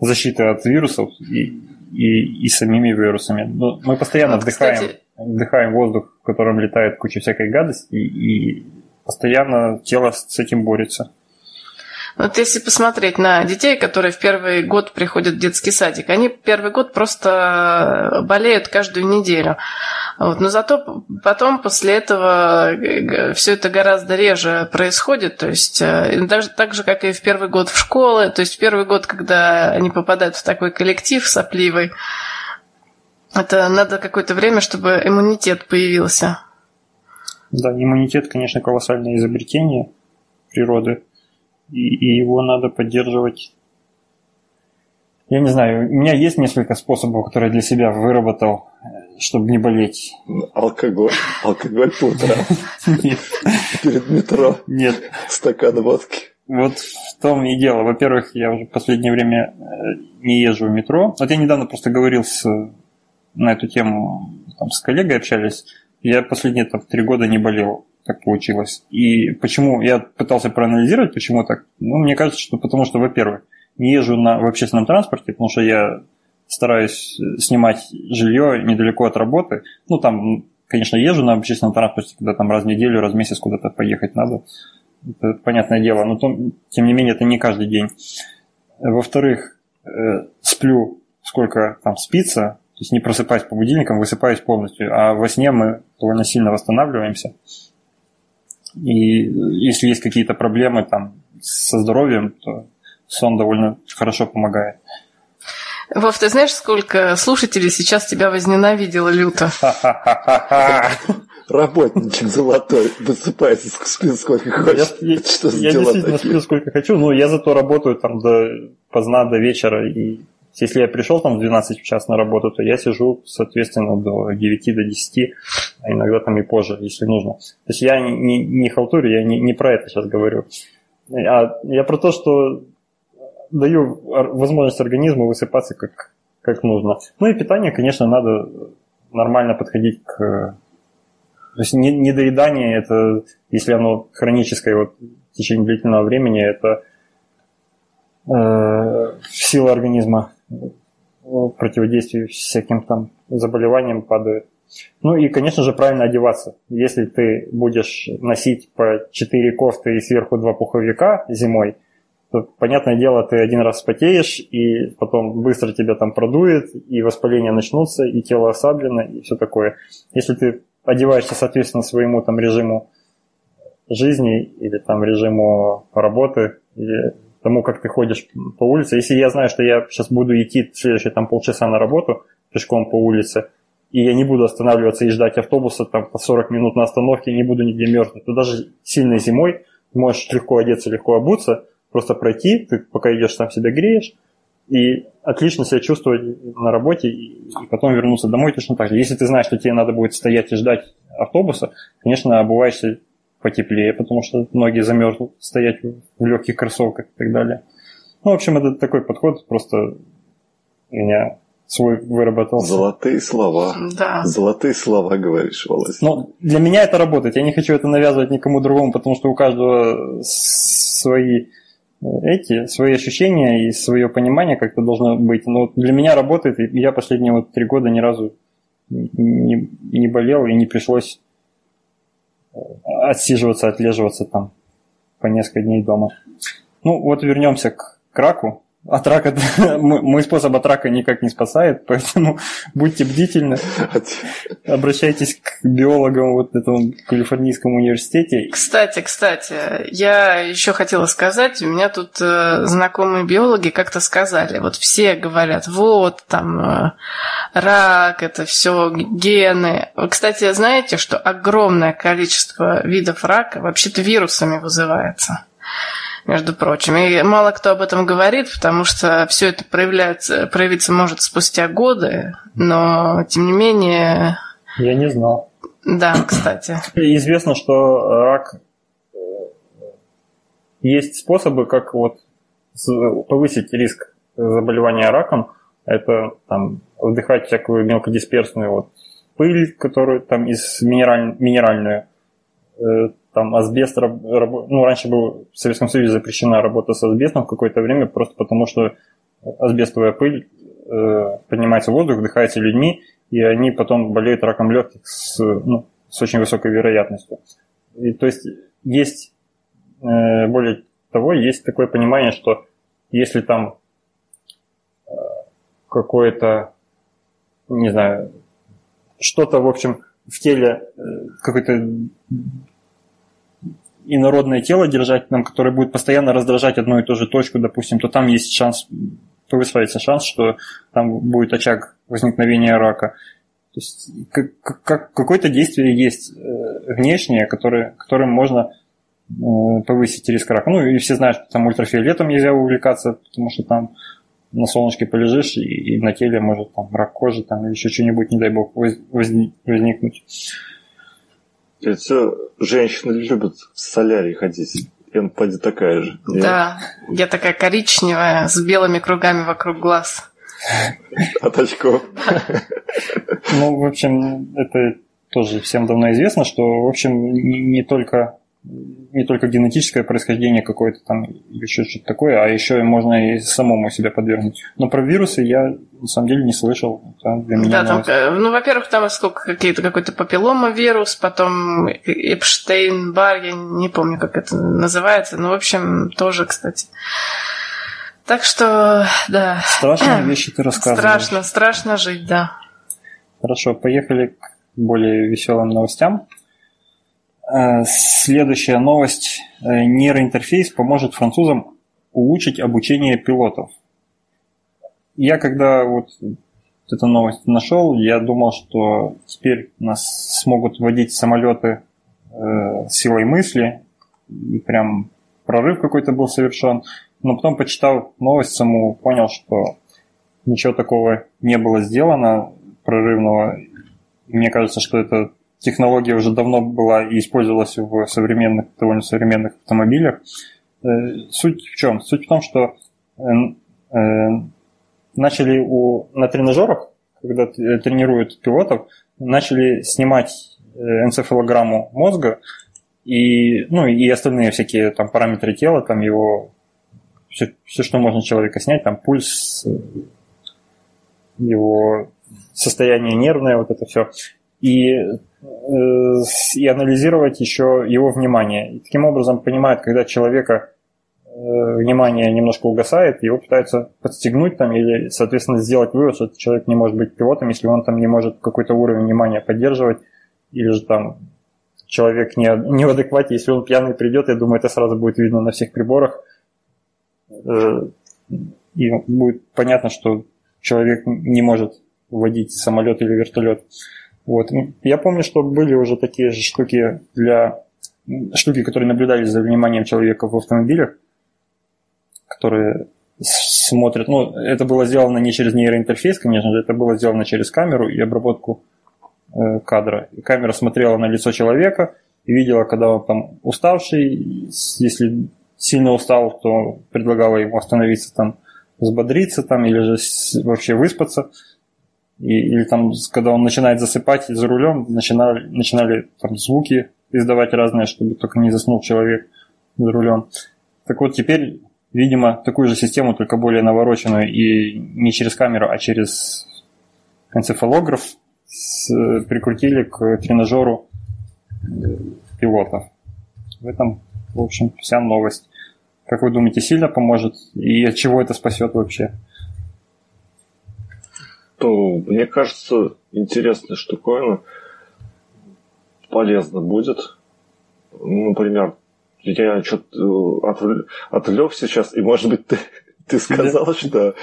защиты от вирусов и, и, и самими вирусами. Но ну, мы постоянно вот, вдыхаем, кстати... вдыхаем воздух, в котором летает куча всякой гадости, и, и постоянно тело с этим борется. Вот если посмотреть на детей, которые в первый год приходят в детский садик, они первый год просто болеют каждую неделю. Вот. Но зато потом после этого все это гораздо реже происходит. То есть э, даже так же, как и в первый год в школе. То есть в первый год, когда они попадают в такой коллектив сопливый, это надо какое-то время, чтобы иммунитет появился. Да, иммунитет, конечно, колоссальное изобретение природы и, и его надо поддерживать. Я не знаю, у меня есть несколько способов, которые я для себя выработал, чтобы не болеть. Алкоголь. [LAUGHS] Алкоголь по утрам. Нет. Перед метро. Нет. Стакан водки. Вот в том и дело. Во-первых, я уже в последнее время э, не езжу в метро. Вот я недавно просто говорил с, на эту тему, там, с коллегой общались. Я последние там, три года не болел так получилось. И почему я пытался проанализировать, почему так? Ну, мне кажется, что потому что, во-первых, не езжу на, в общественном транспорте, потому что я стараюсь снимать жилье недалеко от работы. Ну, там, конечно, езжу на общественном транспорте, когда там раз в неделю, раз в месяц куда-то поехать надо. Это понятное дело, но то, тем не менее это не каждый день. Во-вторых, э, сплю сколько там спится, то есть не просыпаюсь по будильникам, высыпаюсь полностью, а во сне мы довольно сильно восстанавливаемся. И если есть какие-то проблемы там со здоровьем, то сон довольно хорошо помогает. Вов, ты знаешь, сколько слушателей сейчас тебя возненавидело люто? [LAUGHS] Работничек золотой, высыпается, спит сколько хочешь. Я, я, Что я действительно такие? сплю сколько хочу, но я зато работаю там до поздна, до вечера. И если я пришел там в 12 час на работу, то я сижу, соответственно, до 9, до 10, а иногда там и позже, если нужно. То есть я не, не, не халтурю, я не, не про это сейчас говорю. А я про то, что даю возможность организму высыпаться как, как нужно. Ну и питание, конечно, надо нормально подходить к... То есть недоедание, это, если оно хроническое вот, в течение длительного времени, это э, сила организма противодействию всяким там заболеваниям падает. Ну и, конечно же, правильно одеваться. Если ты будешь носить по 4 кофты и сверху два пуховика зимой, понятное дело, ты один раз потеешь, и потом быстро тебя там продует, и воспаления начнутся, и тело ослаблено, и все такое. Если ты одеваешься, соответственно, своему там режиму жизни или там режиму работы, или тому, как ты ходишь по улице. Если я знаю, что я сейчас буду идти следующие там полчаса на работу пешком по улице, и я не буду останавливаться и ждать автобуса там по 40 минут на остановке, не буду нигде мерзнуть, то даже сильной зимой можешь легко одеться, легко обуться, просто пройти, ты пока идешь сам себя греешь, и отлично себя чувствовать на работе, и потом вернуться домой точно так же. Если ты знаешь, что тебе надо будет стоять и ждать автобуса, конечно, обуваешься потеплее, потому что ноги замерзнут, стоять в легких кроссовках и так далее. Ну, в общем, это такой подход, просто у меня свой выработался. Золотые слова. Да. Золотые слова, говоришь, Володь. Но для меня это работает. Я не хочу это навязывать никому другому, потому что у каждого свои эти свои ощущения и свое понимание как это должно быть. Но для меня работает, и я последние вот три года ни разу не, не болел и не пришлось э, отсиживаться, отлеживаться там по несколько дней дома. Ну вот вернемся к, к раку от рака, [LAUGHS] мой способ от рака никак не спасает, поэтому [LAUGHS] будьте бдительны, [LAUGHS] обращайтесь к биологам вот этом Калифорнийском университете. Кстати, кстати, я еще хотела сказать, у меня тут э, знакомые биологи как-то сказали, вот все говорят, вот там э, рак, это все гены. Вы, кстати, знаете, что огромное количество видов рака вообще-то вирусами вызывается? Между прочим. И мало кто об этом говорит, потому что все это проявляется, проявиться может спустя годы, но тем не менее... Я не знал. Да, кстати. Известно, что рак... Есть способы, как вот повысить риск заболевания раком. Это там вдыхать всякую мелкодисперсную вот пыль, которую там из минераль... минеральную, э, там асбест, ну, раньше был в Советском Союзе запрещена работа с асбестом какое-то время, просто потому что асбестовая пыль э, поднимается в воздух, вдыхается людьми, и они потом болеют раком легких с, ну, с очень высокой вероятностью. И, то есть есть, э, более того, есть такое понимание, что если там э, какое-то, не знаю, что-то, в общем, в теле, э, какой-то инородное тело держать нам, которое будет постоянно раздражать одну и ту же точку, допустим, то там есть шанс, повысается шанс, что там будет очаг возникновения рака. То есть как, как, какое-то действие есть э, внешнее, которое, которым можно э, повысить риск рака. Ну и все знают, что там ультрафиолетом нельзя увлекаться, потому что там на солнышке полежишь, и, и на теле может там рак кожи там, или еще что-нибудь, не дай бог, возникнуть. Это все женщины любят в солярий ходить. Эн, поди такая же. Да, я такая коричневая, с белыми кругами вокруг глаз. От очков. Ну, в общем, это тоже всем давно известно, что, в общем, не только не только генетическое происхождение какое-то там, еще что-то такое, а еще можно и самому себя подвергнуть. Но про вирусы я на самом деле не слышал. Это для меня да, там, э, ну, во-первых, там сколько какие-то какой-то папиллома-вирус, потом Эпштейн-Бар, я не помню, как это называется. Ну, в общем, тоже, кстати. Так что, да. Страшные [CLEARS THROAT] вещи ты рассказываешь. Страшно, страшно жить, да. Хорошо, поехали к более веселым новостям. Э, следующая новость. Э, нейроинтерфейс поможет французам улучшить обучение пилотов. Я когда вот эту новость нашел, я думал, что теперь нас смогут водить самолеты э, силой мысли, и прям прорыв какой-то был совершен. Но потом, почитав новость саму, понял, что ничего такого не было сделано прорывного. Мне кажется, что эта технология уже давно была и использовалась в современных, довольно современных автомобилях. Э, суть в чем? Суть в том, что э, э, начали у, на тренажерах, когда тренируют пилотов, начали снимать энцефалограмму мозга и, ну, и остальные всякие там параметры тела, там его все, все, что можно человека снять, там пульс, его состояние нервное, вот это все. И, и анализировать еще его внимание. И таким образом понимают, когда человека э, внимание немножко угасает, его пытаются подстегнуть там или, соответственно, сделать вывод, что этот человек не может быть пилотом, если он там не может какой-то уровень внимания поддерживать, или же там человек не, не в адеквате, если он пьяный придет, я думаю, это сразу будет видно на всех приборах. Э, и будет понятно, что человек не может водить самолет или вертолет. Вот. Я помню, что были уже такие же штуки для штуки, которые наблюдались за вниманием человека в автомобилях, которые смотрят, ну, это было сделано не через нейроинтерфейс, конечно же, это было сделано через камеру и обработку э, кадра. И камера смотрела на лицо человека и видела, когда он там уставший, если сильно устал, то предлагала ему остановиться там, взбодриться там, или же вообще выспаться. И, или там, когда он начинает засыпать за рулем, начинали, начинали там звуки издавать разные, чтобы только не заснул человек за рулем. Так вот, теперь, видимо, такую же систему, только более навороченную, и не через камеру, а через энцефалограф с, прикрутили к тренажеру пилота. В этом в общем, вся новость. Как вы думаете, сильно поможет? И от чего это спасет вообще? То, мне кажется, интересная штуковина. Полезно будет. Ну, например, я что-то э, отвлекся сейчас, и, может быть, ты, ты сказал, что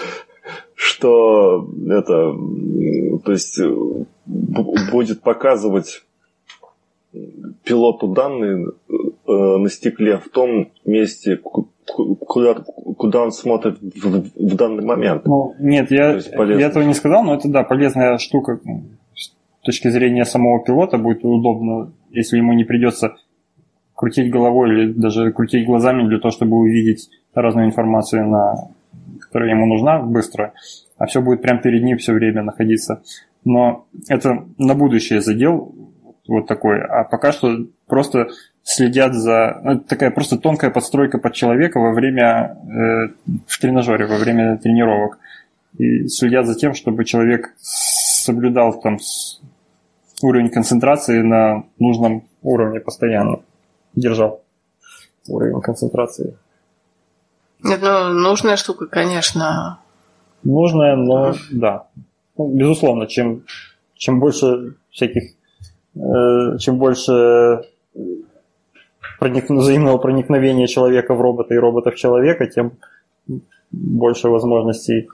что это, то есть э, будет показывать пилоту данные э, на стекле в том месте, куда, куда он смотрит в, в данный момент. Ну, нет, я, я этого не сказал, но это да, полезная штука с точки зрения самого пилота будет удобно, если ему не придется крутить головой или даже крутить глазами для того, чтобы увидеть разную информацию, на, которая ему нужна быстро, а все будет прямо перед ним все время находиться. Но это на будущее задел, вот такой. А пока что просто следят за... Ну, такая просто тонкая подстройка под человека во время... Э, в тренажере, во время тренировок. И следят за тем, чтобы человек соблюдал там уровень концентрации на нужном уровне постоянно. Держал уровень концентрации. Это ну, нужная штука, конечно. Нужная, но да. Ну, безусловно, чем, чем больше всяких Э, чем больше проник... взаимного проникновения человека в робота и робота в человека, тем больше возможностей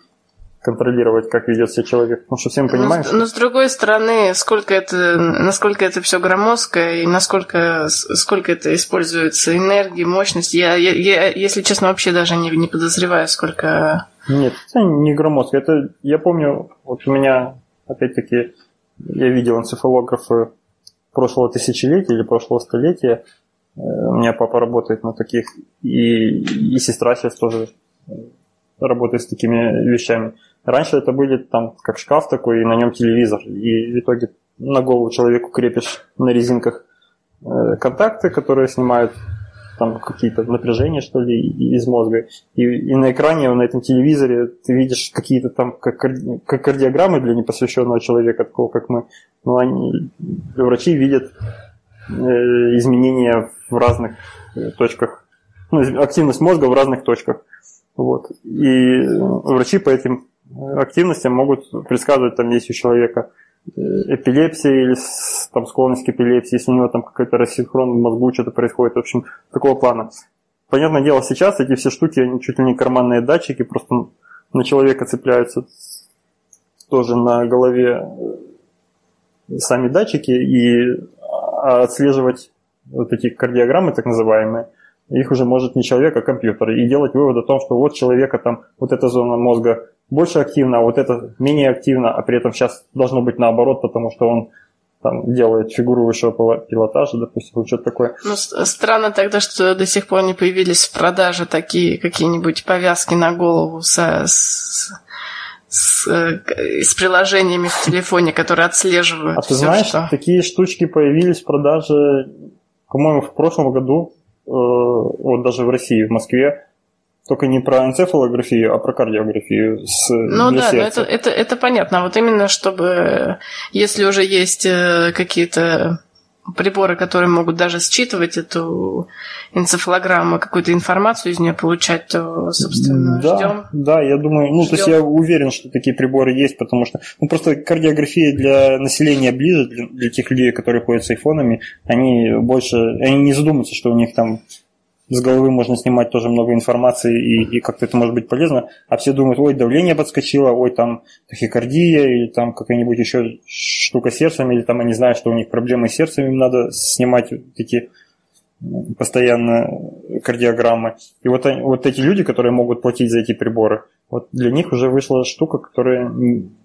контролировать, как ведет себя человек. Потому что всем понимаем, но, но с другой стороны, сколько это, насколько это все громоздко и насколько сколько это используется энергии, мощности, я, я, я если честно, вообще даже не, не подозреваю, сколько... Нет, это не громоздко. Это, я помню, вот у меня, опять-таки, я видел энцефалографы прошлого тысячелетия или прошлого столетия. У меня папа работает на таких, и, и сестра сейчас тоже э, работает с такими вещами. Раньше это были там как шкаф такой, и на нем телевизор. И в итоге на голову человеку крепишь на резинках э, контакты, которые снимают там какие-то напряжения, что ли, из мозга. И, и на экране, на этом телевизоре ты видишь какие-то там как, как кардиограммы для непосвященного человека, такого как мы. Но они, врачи видят э, изменения в разных э, точках, ну, активность мозга в разных точках. Вот. И врачи по этим активностям могут предсказывать, там есть у человека э, эпилепсия или там, склонность к эпилепсии, если у него там какой-то рассинхрон в мозгу, что-то происходит, в общем, такого плана. Понятное дело, сейчас эти все штуки, они чуть ли не карманные датчики, просто на человека цепляются тоже на голове э, сами датчики, и а, отслеживать вот эти кардиограммы, так называемые, их уже может не человек, а компьютер. И делать вывод о том, что вот человека там, вот эта зона мозга больше активна, а вот это менее активна, а при этом сейчас должно быть наоборот, потому что он там делает фигуру высшего пилотажа, допустим, что-то такое. Ну, странно тогда, что до сих пор не появились в продаже такие какие-нибудь повязки на голову со, с, с, э, с приложениями в телефоне, которые отслеживают. А ты знаешь, что... такие штучки появились в продаже, по-моему, в прошлом году, э, вот даже в России, в Москве, только не про энцефалографию, а про кардиографию с, Ну да, это, это, это понятно. А вот именно чтобы, если уже есть э, какие-то приборы, которые могут даже считывать эту энцефалограмму, какую-то информацию из нее получать, то, собственно, да, ждем. Да, я думаю, ну, ждем. то есть я уверен, что такие приборы есть, потому что, ну, просто кардиография для населения ближе, для, для тех людей, которые ходят с айфонами, они больше, они не задумываются, что у них там с головы можно снимать тоже много информации, и, и как-то это может быть полезно, а все думают, ой, давление подскочило, ой, там тахикардия, или там какая-нибудь еще штука с сердцем, или там они знают, что у них проблемы с сердцем, им надо снимать такие постоянно кардиограммы. И вот, вот эти люди, которые могут платить за эти приборы, вот для них уже вышла штука, которая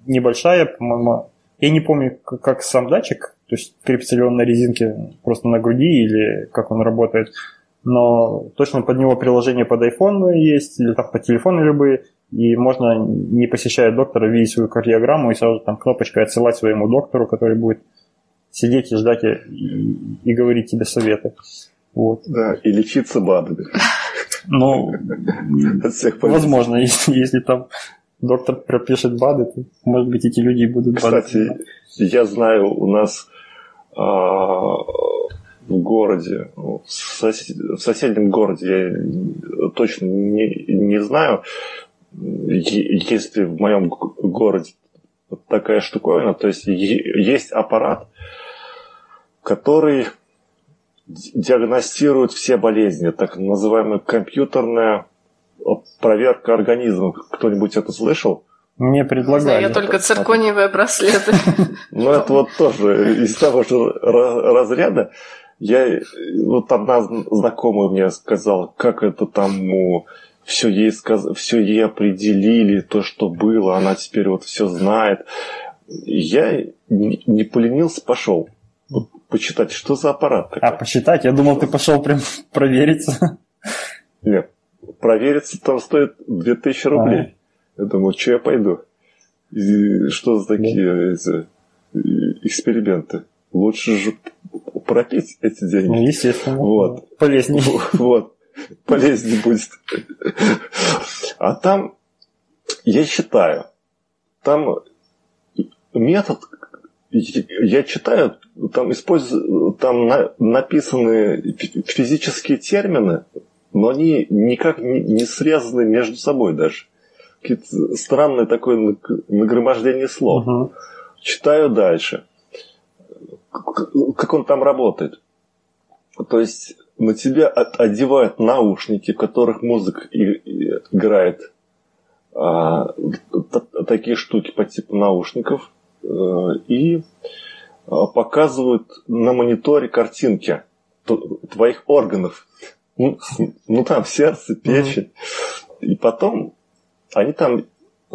небольшая, по-моему, я не помню, как сам датчик, то есть крепится ли он на резинке просто на груди или как он работает, но точно под него приложение под iPhone есть, или там по телефону любые, и можно, не посещая доктора, видеть свою кардиограмму и сразу там кнопочкой отсылать своему доктору, который будет сидеть и ждать и, и говорить тебе советы. Вот. Да, и лечиться БАДами. Ну, возможно, если, если там доктор пропишет БАДы, то, может быть, эти люди будут Кстати, я знаю, у нас а, городе, ну, в, сосед... в соседнем городе, я точно не, не знаю, есть ли в моем городе такая штуковина, то есть есть аппарат, который диагностирует все болезни, так называемая компьютерная проверка организма. Кто-нибудь это слышал? Мне предлагали. Я только циркониевые браслеты. Ну, это вот тоже из того же разряда. Я, вот одна знакомая мне сказала, как это там все ей, сказ... все ей определили, то, что было, она теперь вот все знает. Я не поленился, пошел вот, почитать, что за аппарат. Такой. А, почитать? Я думал, ты пошел прям [LAUGHS] провериться. Нет, провериться там стоит 2000 рублей. А. Я думаю, что я пойду? И что за такие эти, эксперименты? Лучше же пропить эти деньги. Ну, естественно. Вот. Полезнее. [LAUGHS] Вот. Полезнее будет. А там, я считаю, там метод, я читаю, там используют, там на, написаны физические термины, но они никак не, не связаны между собой даже. Какие-то странное такое нагромождение слов. Угу. Читаю дальше как он там работает. То есть на тебя одевают наушники, в которых музыка играет. А, такие штуки по типу наушников. Э, и а, показывают на мониторе картинки твоих органов. Ну, [LAUGHS] ну там сердце, печень. И потом они там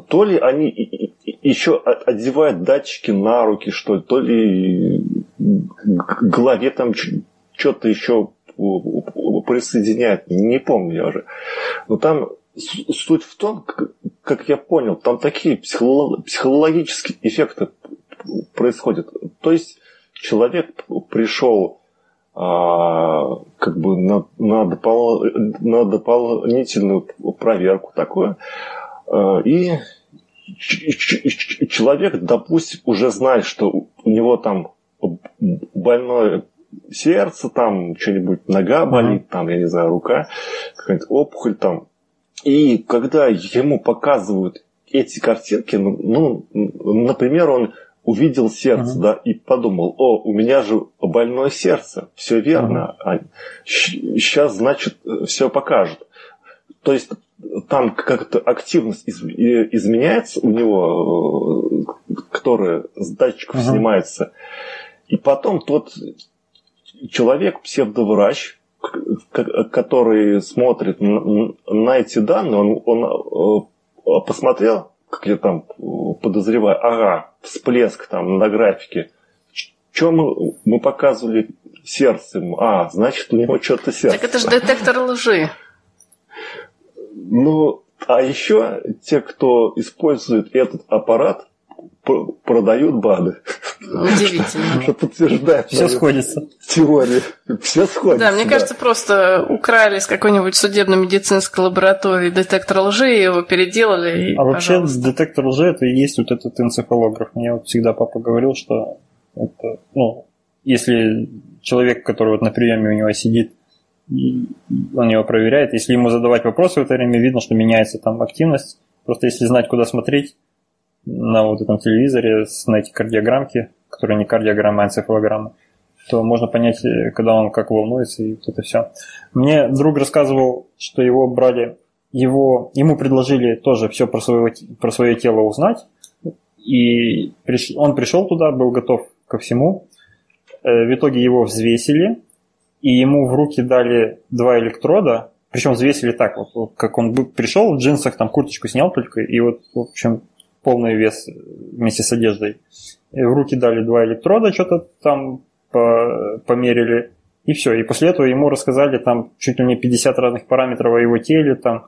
то ли они еще одевают датчики на руки, что ли, то ли к голове там что-то еще присоединяют, не помню я уже. Но там суть в том, как я понял, там такие психологические эффекты происходят. То есть человек пришел а, как бы на, на, допол, на дополнительную проверку такую, а, и человек, допустим, уже знает, что у него там больное сердце, там что-нибудь нога болит, там, я не знаю, рука, какая-нибудь опухоль там. и когда ему показывают эти картинки, ну, ну например, он увидел сердце, uh-huh. да, и подумал, о, у меня же больное сердце, все верно, uh-huh. сейчас, значит, все покажет. То есть там как-то активность из, изменяется у него, которая с датчиков uh-huh. снимается, и потом тот человек, псевдоврач, который смотрит на эти данные, он, он э, посмотрел, как я там подозреваю, ага, всплеск там на графике. Чем мы, мы показывали сердцем? А, значит, у него что-то сердце. Так это же детектор лжи. Ну, а еще те, кто использует этот аппарат, продают БАДы. Удивительно. [LAUGHS] Что подтверждает. Все сходится. Теория. Все сходится. Да, мне кажется, просто украли с какой-нибудь судебно-медицинской лаборатории детектор лжи, и его переделали. А вообще детектор лжи это и есть вот этот энцефалограф. Мне вот всегда папа говорил, что это, ну, если человек, который вот на приеме у него сидит, и он его проверяет, если ему задавать вопросы в это время, видно, что меняется там активность. Просто если знать, куда смотреть, на вот этом телевизоре, на эти кардиограммки, которые не кардиограммы, а энцефалограммы, то можно понять, э, когда он как волнуется и вот это все. Мне друг рассказывал, что его брали, его, ему предложили тоже все про, своего, про свое тело узнать, и приш, он пришел туда, был готов ко всему. Э, в итоге его взвесили, и ему в руки дали два электрода, причем взвесили так, вот, как он пришел в джинсах, там курточку снял только, и вот, в общем, полный вес вместе с одеждой. И в руки дали два электрода, что-то там померили, и все. И после этого ему рассказали там чуть ли не 50 разных параметров о его теле, там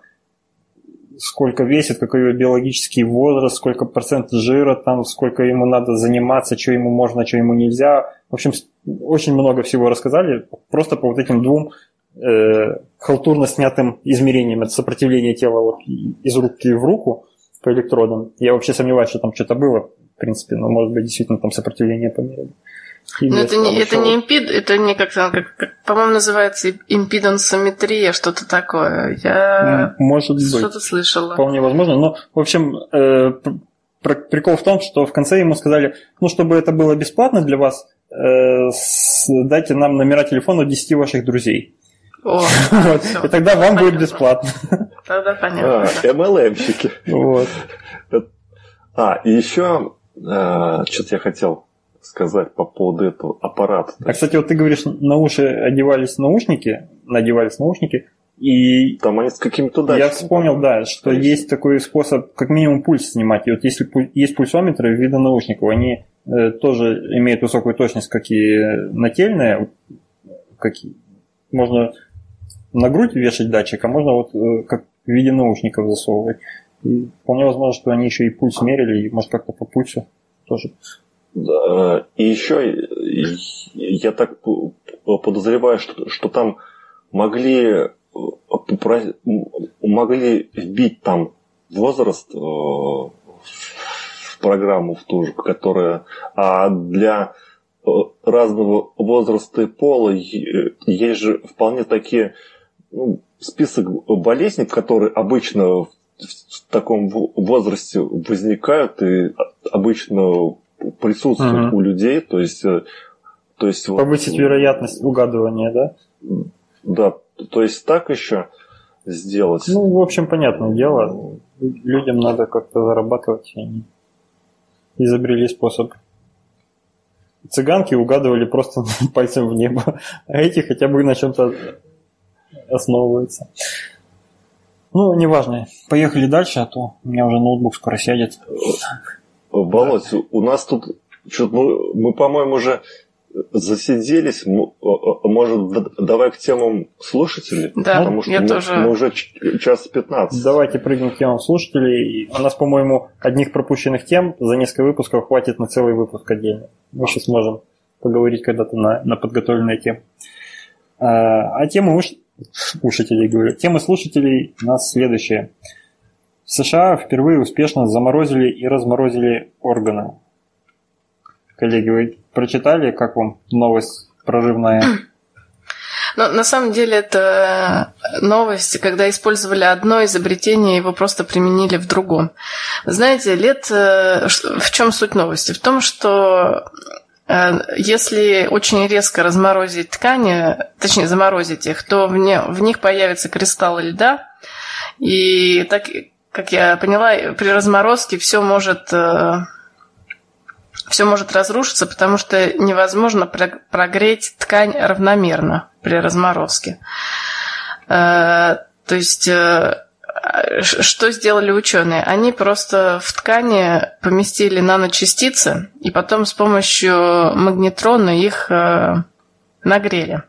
сколько весит, какой его биологический возраст, сколько процент жира, там, сколько ему надо заниматься, что ему можно, что ему нельзя. В общем, очень много всего рассказали, просто по вот этим двум э, халтурно снятым измерениям. Это сопротивление тела вот из руки в руку по электродам. Я вообще сомневаюсь, что там что-то было, в принципе, но может быть действительно там сопротивление померили. Но это не, это не импид, это не как, как, как по-моему, называется импидансометрия, что-то такое. Я Может быть. что-то слышала. Вполне возможно. Но, в общем, э, прикол в том, что в конце ему сказали, ну, чтобы это было бесплатно для вас, э, дайте нам номера телефона 10 ваших друзей. О, вот. И тогда вам будет бесплатно. Тогда понятно. А, MLM-щики. Вот. А, и еще а, что-то я хотел сказать по поводу этого аппарата. А, кстати, вот ты говоришь, на уши одевались наушники, надевались наушники, и там они с какими-то датчиками. Я вспомнил, да, что есть. есть такой способ, как минимум пульс снимать. И вот если есть пульсометры в виде наушников, они э, тоже имеют высокую точность, как и нательные, как можно на грудь вешать датчик, а можно вот э, как в виде наушников засовывать. И вполне возможно, что они еще и пульс мерили, и может как-то по пульсу тоже. Да, и еще я так подозреваю, что, что там могли, могли вбить там возраст э, в программу в ту же, которая а для э, разного возраста и пола есть же вполне такие ну, список болезней, которые обычно в таком возрасте возникают и обычно присутствуют угу. у людей, то есть, э, то есть повысить вот, вероятность угадывания, да? Да, то есть так еще сделать. Ну, в общем, понятное дело, людям надо как-то зарабатывать, и они изобрели способ. Цыганки угадывали просто [LAUGHS] пальцем в небо, а эти хотя бы на чем-то основывается. Ну, неважно. Поехали дальше, а то у меня уже ноутбук скоро сядет. Володь, у нас тут что-то, ну, мы, по-моему, уже засиделись. Может, давай к темам слушателей? Да, Потому что я мы, тоже... мы уже час 15. Давайте прыгнем к темам слушателей. У нас, по-моему, одних пропущенных тем за несколько выпусков хватит на целый выпуск отдельно. Мы сейчас можем поговорить когда-то на, на подготовленные темы. А, а темы уж слушателей говорю. Тема слушателей у нас следующая. В США впервые успешно заморозили и разморозили органы. Коллеги, вы прочитали, как вам новость прорывная? [CLEARS THROAT] Но на самом деле это новость, когда использовали одно изобретение, его просто применили в другом. Знаете, лет... Э, в чем суть новости? В том, что если очень резко разморозить ткани, точнее заморозить их, то в, них появятся кристаллы льда, и так, как я поняла, при разморозке все может э, все может разрушиться, потому что невозможно прогреть ткань равномерно при разморозке. Э, то есть э, что сделали ученые? Они просто в ткани поместили наночастицы и потом с помощью магнетрона их э, нагрели.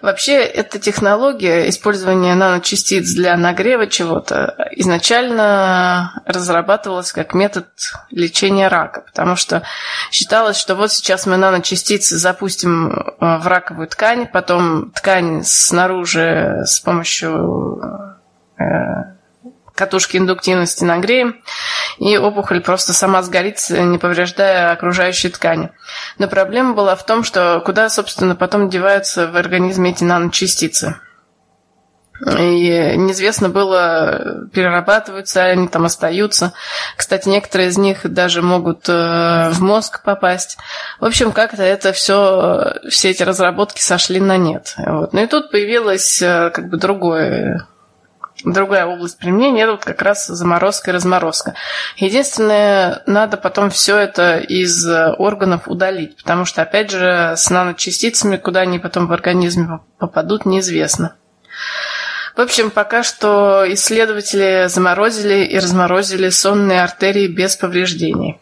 Вообще, эта технология использования наночастиц для нагрева чего-то изначально разрабатывалась как метод лечения рака, потому что считалось, что вот сейчас мы наночастицы запустим э, в раковую ткань, потом ткань снаружи с помощью э, катушки индуктивности нагреем, и опухоль просто сама сгорит, не повреждая окружающей ткани. Но проблема была в том, что куда, собственно, потом деваются в организме эти наночастицы. И неизвестно было, перерабатываются они там остаются. Кстати, некоторые из них даже могут э, в мозг попасть. В общем, как-то это все, все эти разработки сошли на нет. Вот. Ну и тут появилось э, как бы другое другая область применения, это вот как раз заморозка и разморозка. Единственное, надо потом все это из органов удалить, потому что, опять же, с наночастицами, куда они потом в организме попадут, неизвестно. В общем, пока что исследователи заморозили и разморозили сонные артерии без повреждений.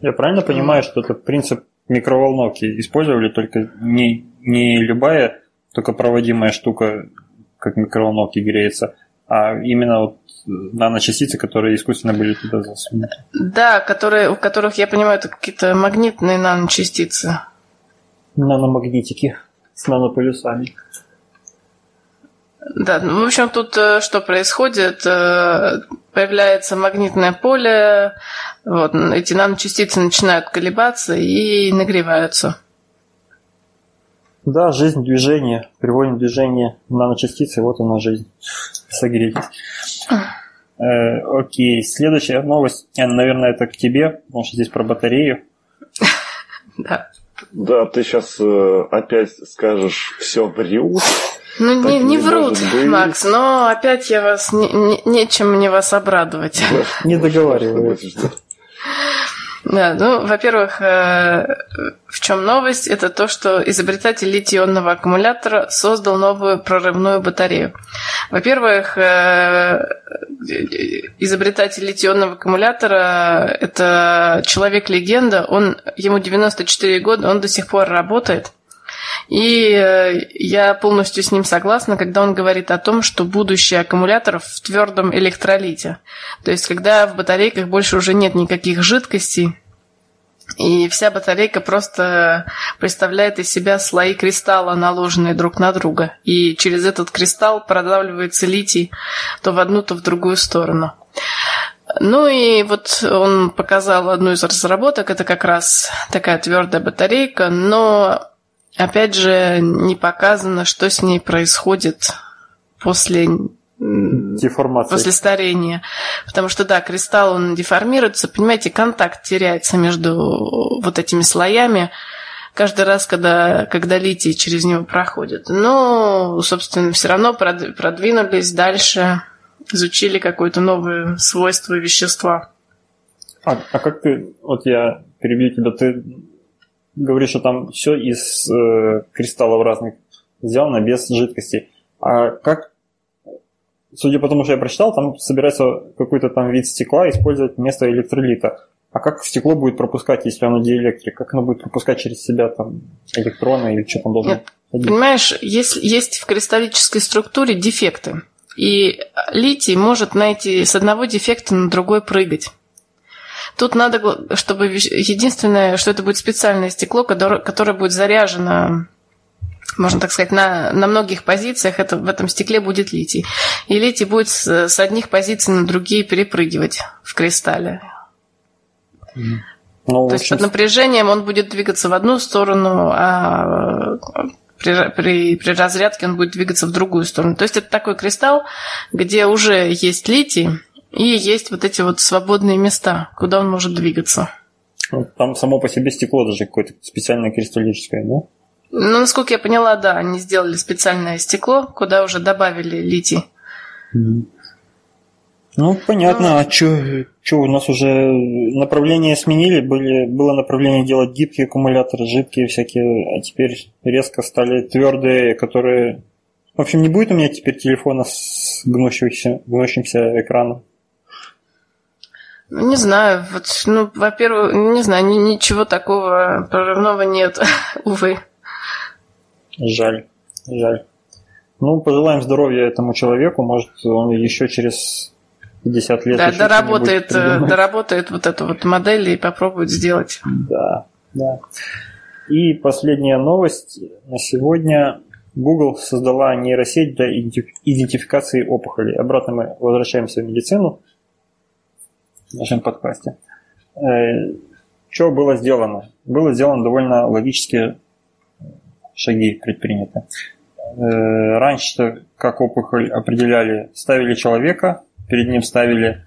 Я правильно понимаю, что это принцип микроволновки использовали, только не, не любая только проводимая штука как микроволновки греется, а именно вот наночастицы, которые искусственно были туда засунуты. Да, которые, у которых, я понимаю, это какие-то магнитные наночастицы. Наномагнитики с нанополюсами. Да, ну, в общем, тут э, что происходит? Э, появляется магнитное поле, вот, эти наночастицы начинают колебаться и нагреваются. Да, жизнь, движение, приводим движение наночастицы, вот она жизнь. Согрейтесь. Э, окей, следующая новость, наверное, это к тебе, потому что здесь про батарею. [LAUGHS] Да. Да, ты сейчас э, опять скажешь все врут. Ну, не, не, не врут, Макс, но опять я вас не, не, нечем мне вас обрадовать. Не договариваю. Да, ну, во-первых, э, в чем новость? Это то, что изобретатель литий-ионного аккумулятора создал новую прорывную батарею. Во-первых, э, изобретатель литий-ионного аккумулятора – это человек-легенда, он, ему 94 года, он до сих пор работает – и э, я полностью с ним согласна, когда он говорит о том, что будущее аккумуляторов в твердом электролите. То есть, когда в батарейках больше уже нет никаких жидкостей, и вся батарейка просто представляет из себя слои кристалла, наложенные друг на друга. И через этот кристалл продавливается литий то в одну, то в другую сторону. Ну и вот он показал одну из разработок, это как раз такая твердая батарейка, но Опять же, не показано, что с ней происходит после деформации. После старения. Потому что, да, кристалл, он деформируется. Понимаете, контакт теряется между вот этими слоями каждый раз, когда, когда литий через него проходит. Но, собственно, все равно продвинулись дальше, изучили какое-то новое свойство вещества. А, а как ты, вот я перебью тебя, ты говоришь, что там все из э, кристаллов разных сделано, без жидкости. А как, судя по тому, что я прочитал, там собирается какой-то там вид стекла использовать вместо электролита. А как стекло будет пропускать, если оно диэлектрик? Как оно будет пропускать через себя там электроны или что там должно? Нет, понимаешь, есть, есть в кристаллической структуре дефекты. И литий может найти с одного дефекта на другой прыгать. Тут надо, чтобы единственное, что это будет специальное стекло, которое, будет заряжено можно так сказать, на, на многих позициях это, в этом стекле будет литий. И литий будет с, с одних позиций на другие перепрыгивать в кристалле. Ну, То есть под напряжением он будет двигаться в одну сторону, а при, при, при разрядке он будет двигаться в другую сторону. То есть это такой кристалл, где уже есть литий и есть вот эти вот свободные места, куда он может двигаться. Там само по себе стекло даже какое-то специальное кристаллическое, да? Ну, насколько я поняла, да, они сделали специальное стекло, куда уже добавили литий. Ну, понятно. Ну, а что, у нас уже направление сменили? Были, было направление делать гибкие аккумуляторы, жидкие всякие, а теперь резко стали твердые, которые... В общем, не будет у меня теперь телефона с гнущимся, гнущимся экраном. Ну, не знаю, вот, ну, во-первых, не знаю, ни, ничего такого прорывного нет, [LAUGHS] увы. Жаль, жаль. Ну, пожелаем здоровья этому человеку, может, он еще через 50 лет... Да, доработает, э, доработает вот эту вот модель и попробует сделать. Да, да. И последняя новость на сегодня. Google создала нейросеть для идентификации опухолей. Обратно мы возвращаемся в медицину в нашем подкасте. Э, что было сделано? Было сделано довольно логические шаги предприняты. Э, раньше, как опухоль определяли, ставили человека, перед ним ставили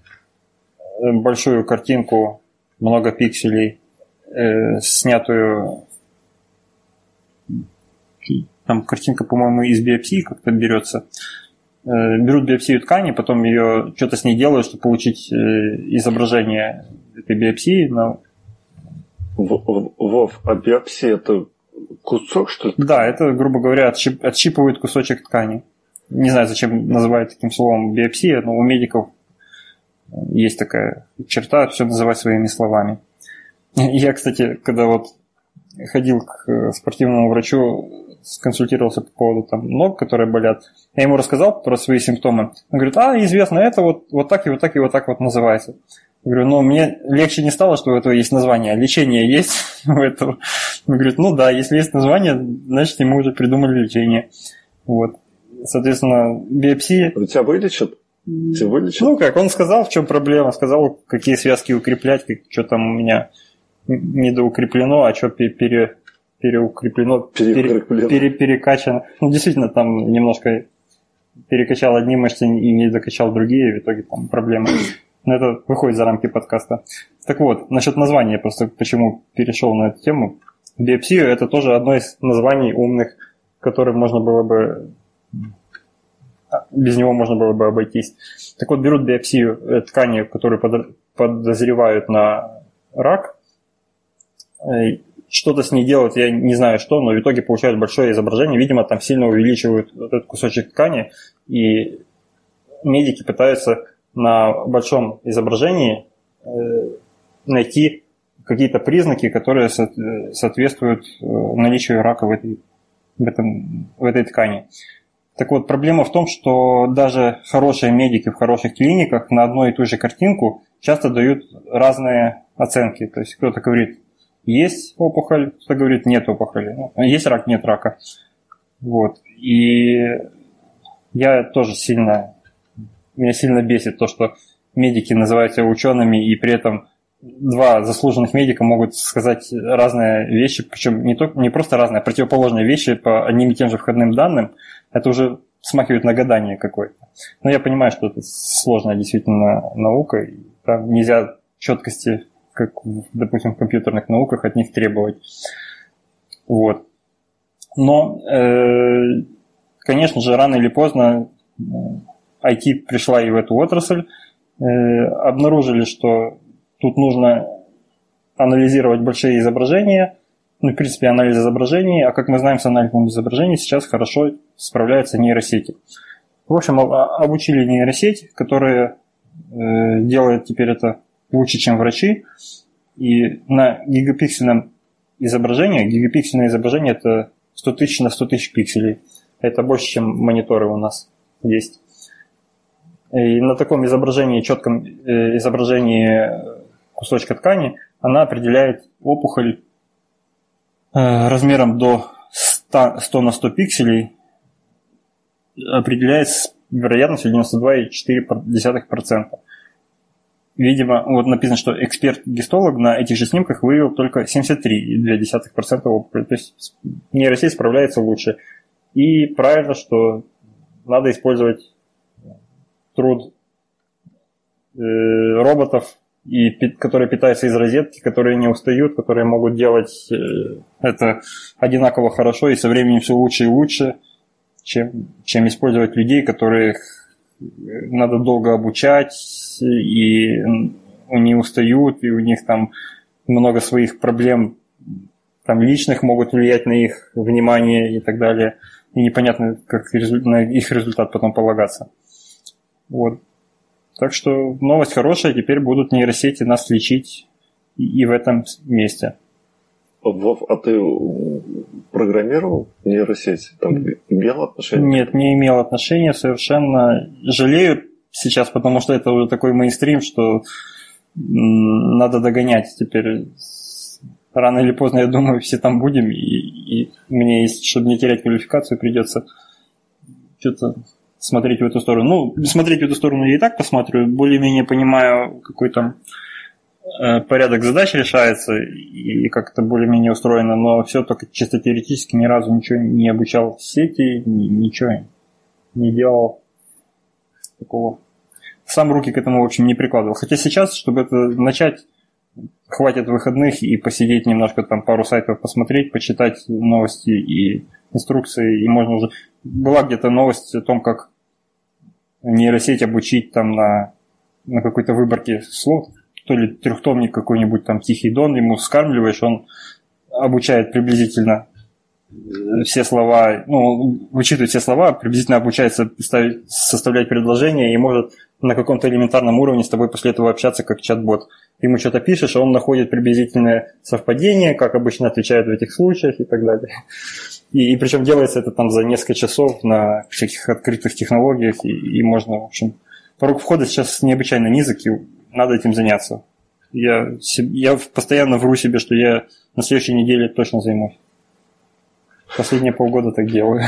э, большую картинку, много пикселей, снятую там картинка, по-моему, из биопсии как-то берется. Э, берут биопсию ткани, потом ее что-то с ней делают, чтобы получить э, изображение этой биопсии. Но... Вов, а биопсия это кусок, что ли? Да, это, грубо говоря, отщип, отщипывают кусочек ткани. Не знаю, зачем называют таким словом биопсия, но у медиков есть такая черта, все называть своими словами. [LAUGHS] Я, кстати, когда вот ходил к э, спортивному врачу, сконсультировался по поводу там, ног, которые болят. Я ему рассказал про свои симптомы. Он говорит, а, известно, это вот, вот так и вот так и вот так вот называется. Я говорю, ну, мне легче не стало, что у этого есть название, а лечение есть [LAUGHS] у этого. Он говорит, ну да, если есть название, значит, ему уже придумали лечение. Вот. Соответственно, биопсия... У тебя вылечат? Тебя вылечат? Ну как, он сказал, в чем проблема, сказал, какие связки укреплять, как, что там у меня недоукреплено, а что пере, переукреплено, пере, пере, перекачано. Ну, действительно, там немножко перекачал одни мышцы и не докачал другие, в итоге там проблемы. Но это выходит за рамки подкаста. Так вот, насчет названия, просто почему перешел на эту тему. Биопсия – это тоже одно из названий умных, которым можно было бы без него можно было бы обойтись. Так вот, берут биопсию э, ткани, которые подозревают на рак, э, что-то с ней делать, я не знаю что, но в итоге получают большое изображение. Видимо, там сильно увеличивают вот этот кусочек ткани, и медики пытаются на большом изображении э, найти какие-то признаки, которые соответствуют э, наличию рака в этой, в, этом, в этой ткани. Так вот, проблема в том, что даже хорошие медики в хороших клиниках на одну и ту же картинку часто дают разные оценки. То есть кто-то говорит, есть опухоль, кто говорит нет опухоли. Ну, есть рак, нет рака. Вот. И я тоже сильно, меня сильно бесит то, что медики называют себя учеными, и при этом два заслуженных медика могут сказать разные вещи, причем не, только, не просто разные, а противоположные вещи по одним и тем же входным данным. Это уже смахивает на гадание какое-то. Но я понимаю, что это сложная действительно наука, и там нельзя четкости как, допустим, в компьютерных науках от них требовать. Вот. Но, э, конечно же, рано или поздно IT э, пришла и в эту отрасль. Э, обнаружили, что тут нужно анализировать большие изображения, ну, в принципе, анализ изображений, а как мы знаем, с анализом изображений сейчас хорошо справляются нейросети. В общем, обучили нейросеть, которая э, делает теперь это лучше, чем врачи. И на гигапиксельном изображении, гигапиксельное изображение это 100 тысяч на 100 тысяч пикселей. Это больше, чем мониторы у нас есть. И на таком изображении, четком э, изображении кусочка ткани, она определяет опухоль э, размером до 100, 100 на 100 пикселей, определяет с вероятностью 92,4%. Видимо, вот написано, что эксперт-гистолог на этих же снимках выявил только 73,2% опухоли. То есть нейросеть справляется лучше. И правильно, что надо использовать труд э, роботов, и, которые питаются из розетки, которые не устают, которые могут делать э, это одинаково хорошо и со временем все лучше и лучше, чем, чем использовать людей, которых надо долго обучать, и они устают, и у них там много своих проблем там личных могут влиять на их внимание и так далее. И непонятно, как на их результат потом полагаться. Вот. Так что новость хорошая, теперь будут нейросети нас лечить и в этом месте. А ты программировал нейросеть? Там имел отношение? Нет, не имел отношения совершенно. Жалею сейчас, потому что это уже такой мейнстрим, что надо догонять теперь. Рано или поздно, я думаю, все там будем, и, и мне, чтобы не терять квалификацию, придется что-то смотреть в эту сторону. Ну, смотреть в эту сторону я и так посмотрю, более-менее понимаю, какой там порядок задач решается и как это более-менее устроено, но все только чисто теоретически ни разу ничего не обучал в сети, ничего не делал такого. Сам руки к этому, в общем, не прикладывал. Хотя сейчас, чтобы это начать, хватит выходных и посидеть немножко там пару сайтов посмотреть, почитать новости и инструкции, и можно уже... Была где-то новость о том, как нейросеть обучить там на, на какой-то выборке слов, то ли трехтомник какой-нибудь там Тихий Дон, ему скармливаешь, он обучает приблизительно э, все слова, ну, вычитывает все слова, приблизительно обучается ставить, составлять предложения и может на каком-то элементарном уровне с тобой после этого общаться как чат-бот. Ты ему что-то пишешь, а он находит приблизительное совпадение, как обычно отвечает в этих случаях и так далее. И, и причем делается это там за несколько часов на всяких открытых технологиях, и, и можно, в общем, порог входа сейчас необычайно низок, и надо этим заняться. Я, я постоянно вру себе, что я на следующей неделе точно займусь. Последние полгода так делаю.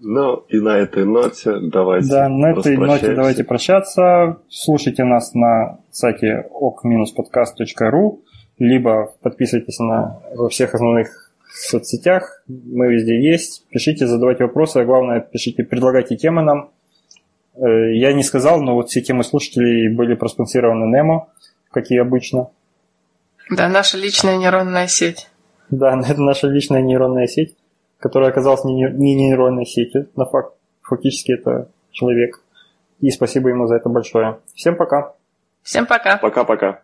Ну и на этой ноте давайте Да, на этой ноте давайте прощаться. Слушайте нас на сайте ok-podcast.ru либо подписывайтесь на, во всех основных соцсетях, мы везде есть. Пишите, задавайте вопросы, а главное, пишите, предлагайте темы нам. Э, я не сказал, но вот все темы слушателей были проспонсированы Немо, как и обычно. Да, наша личная нейронная сеть. Да, [LAUGHS] это наша личная нейронная сеть, которая оказалась не, не нейронной сетью, на факт, фактически это человек. И спасибо ему за это большое. Всем пока. Всем пока. Пока-пока.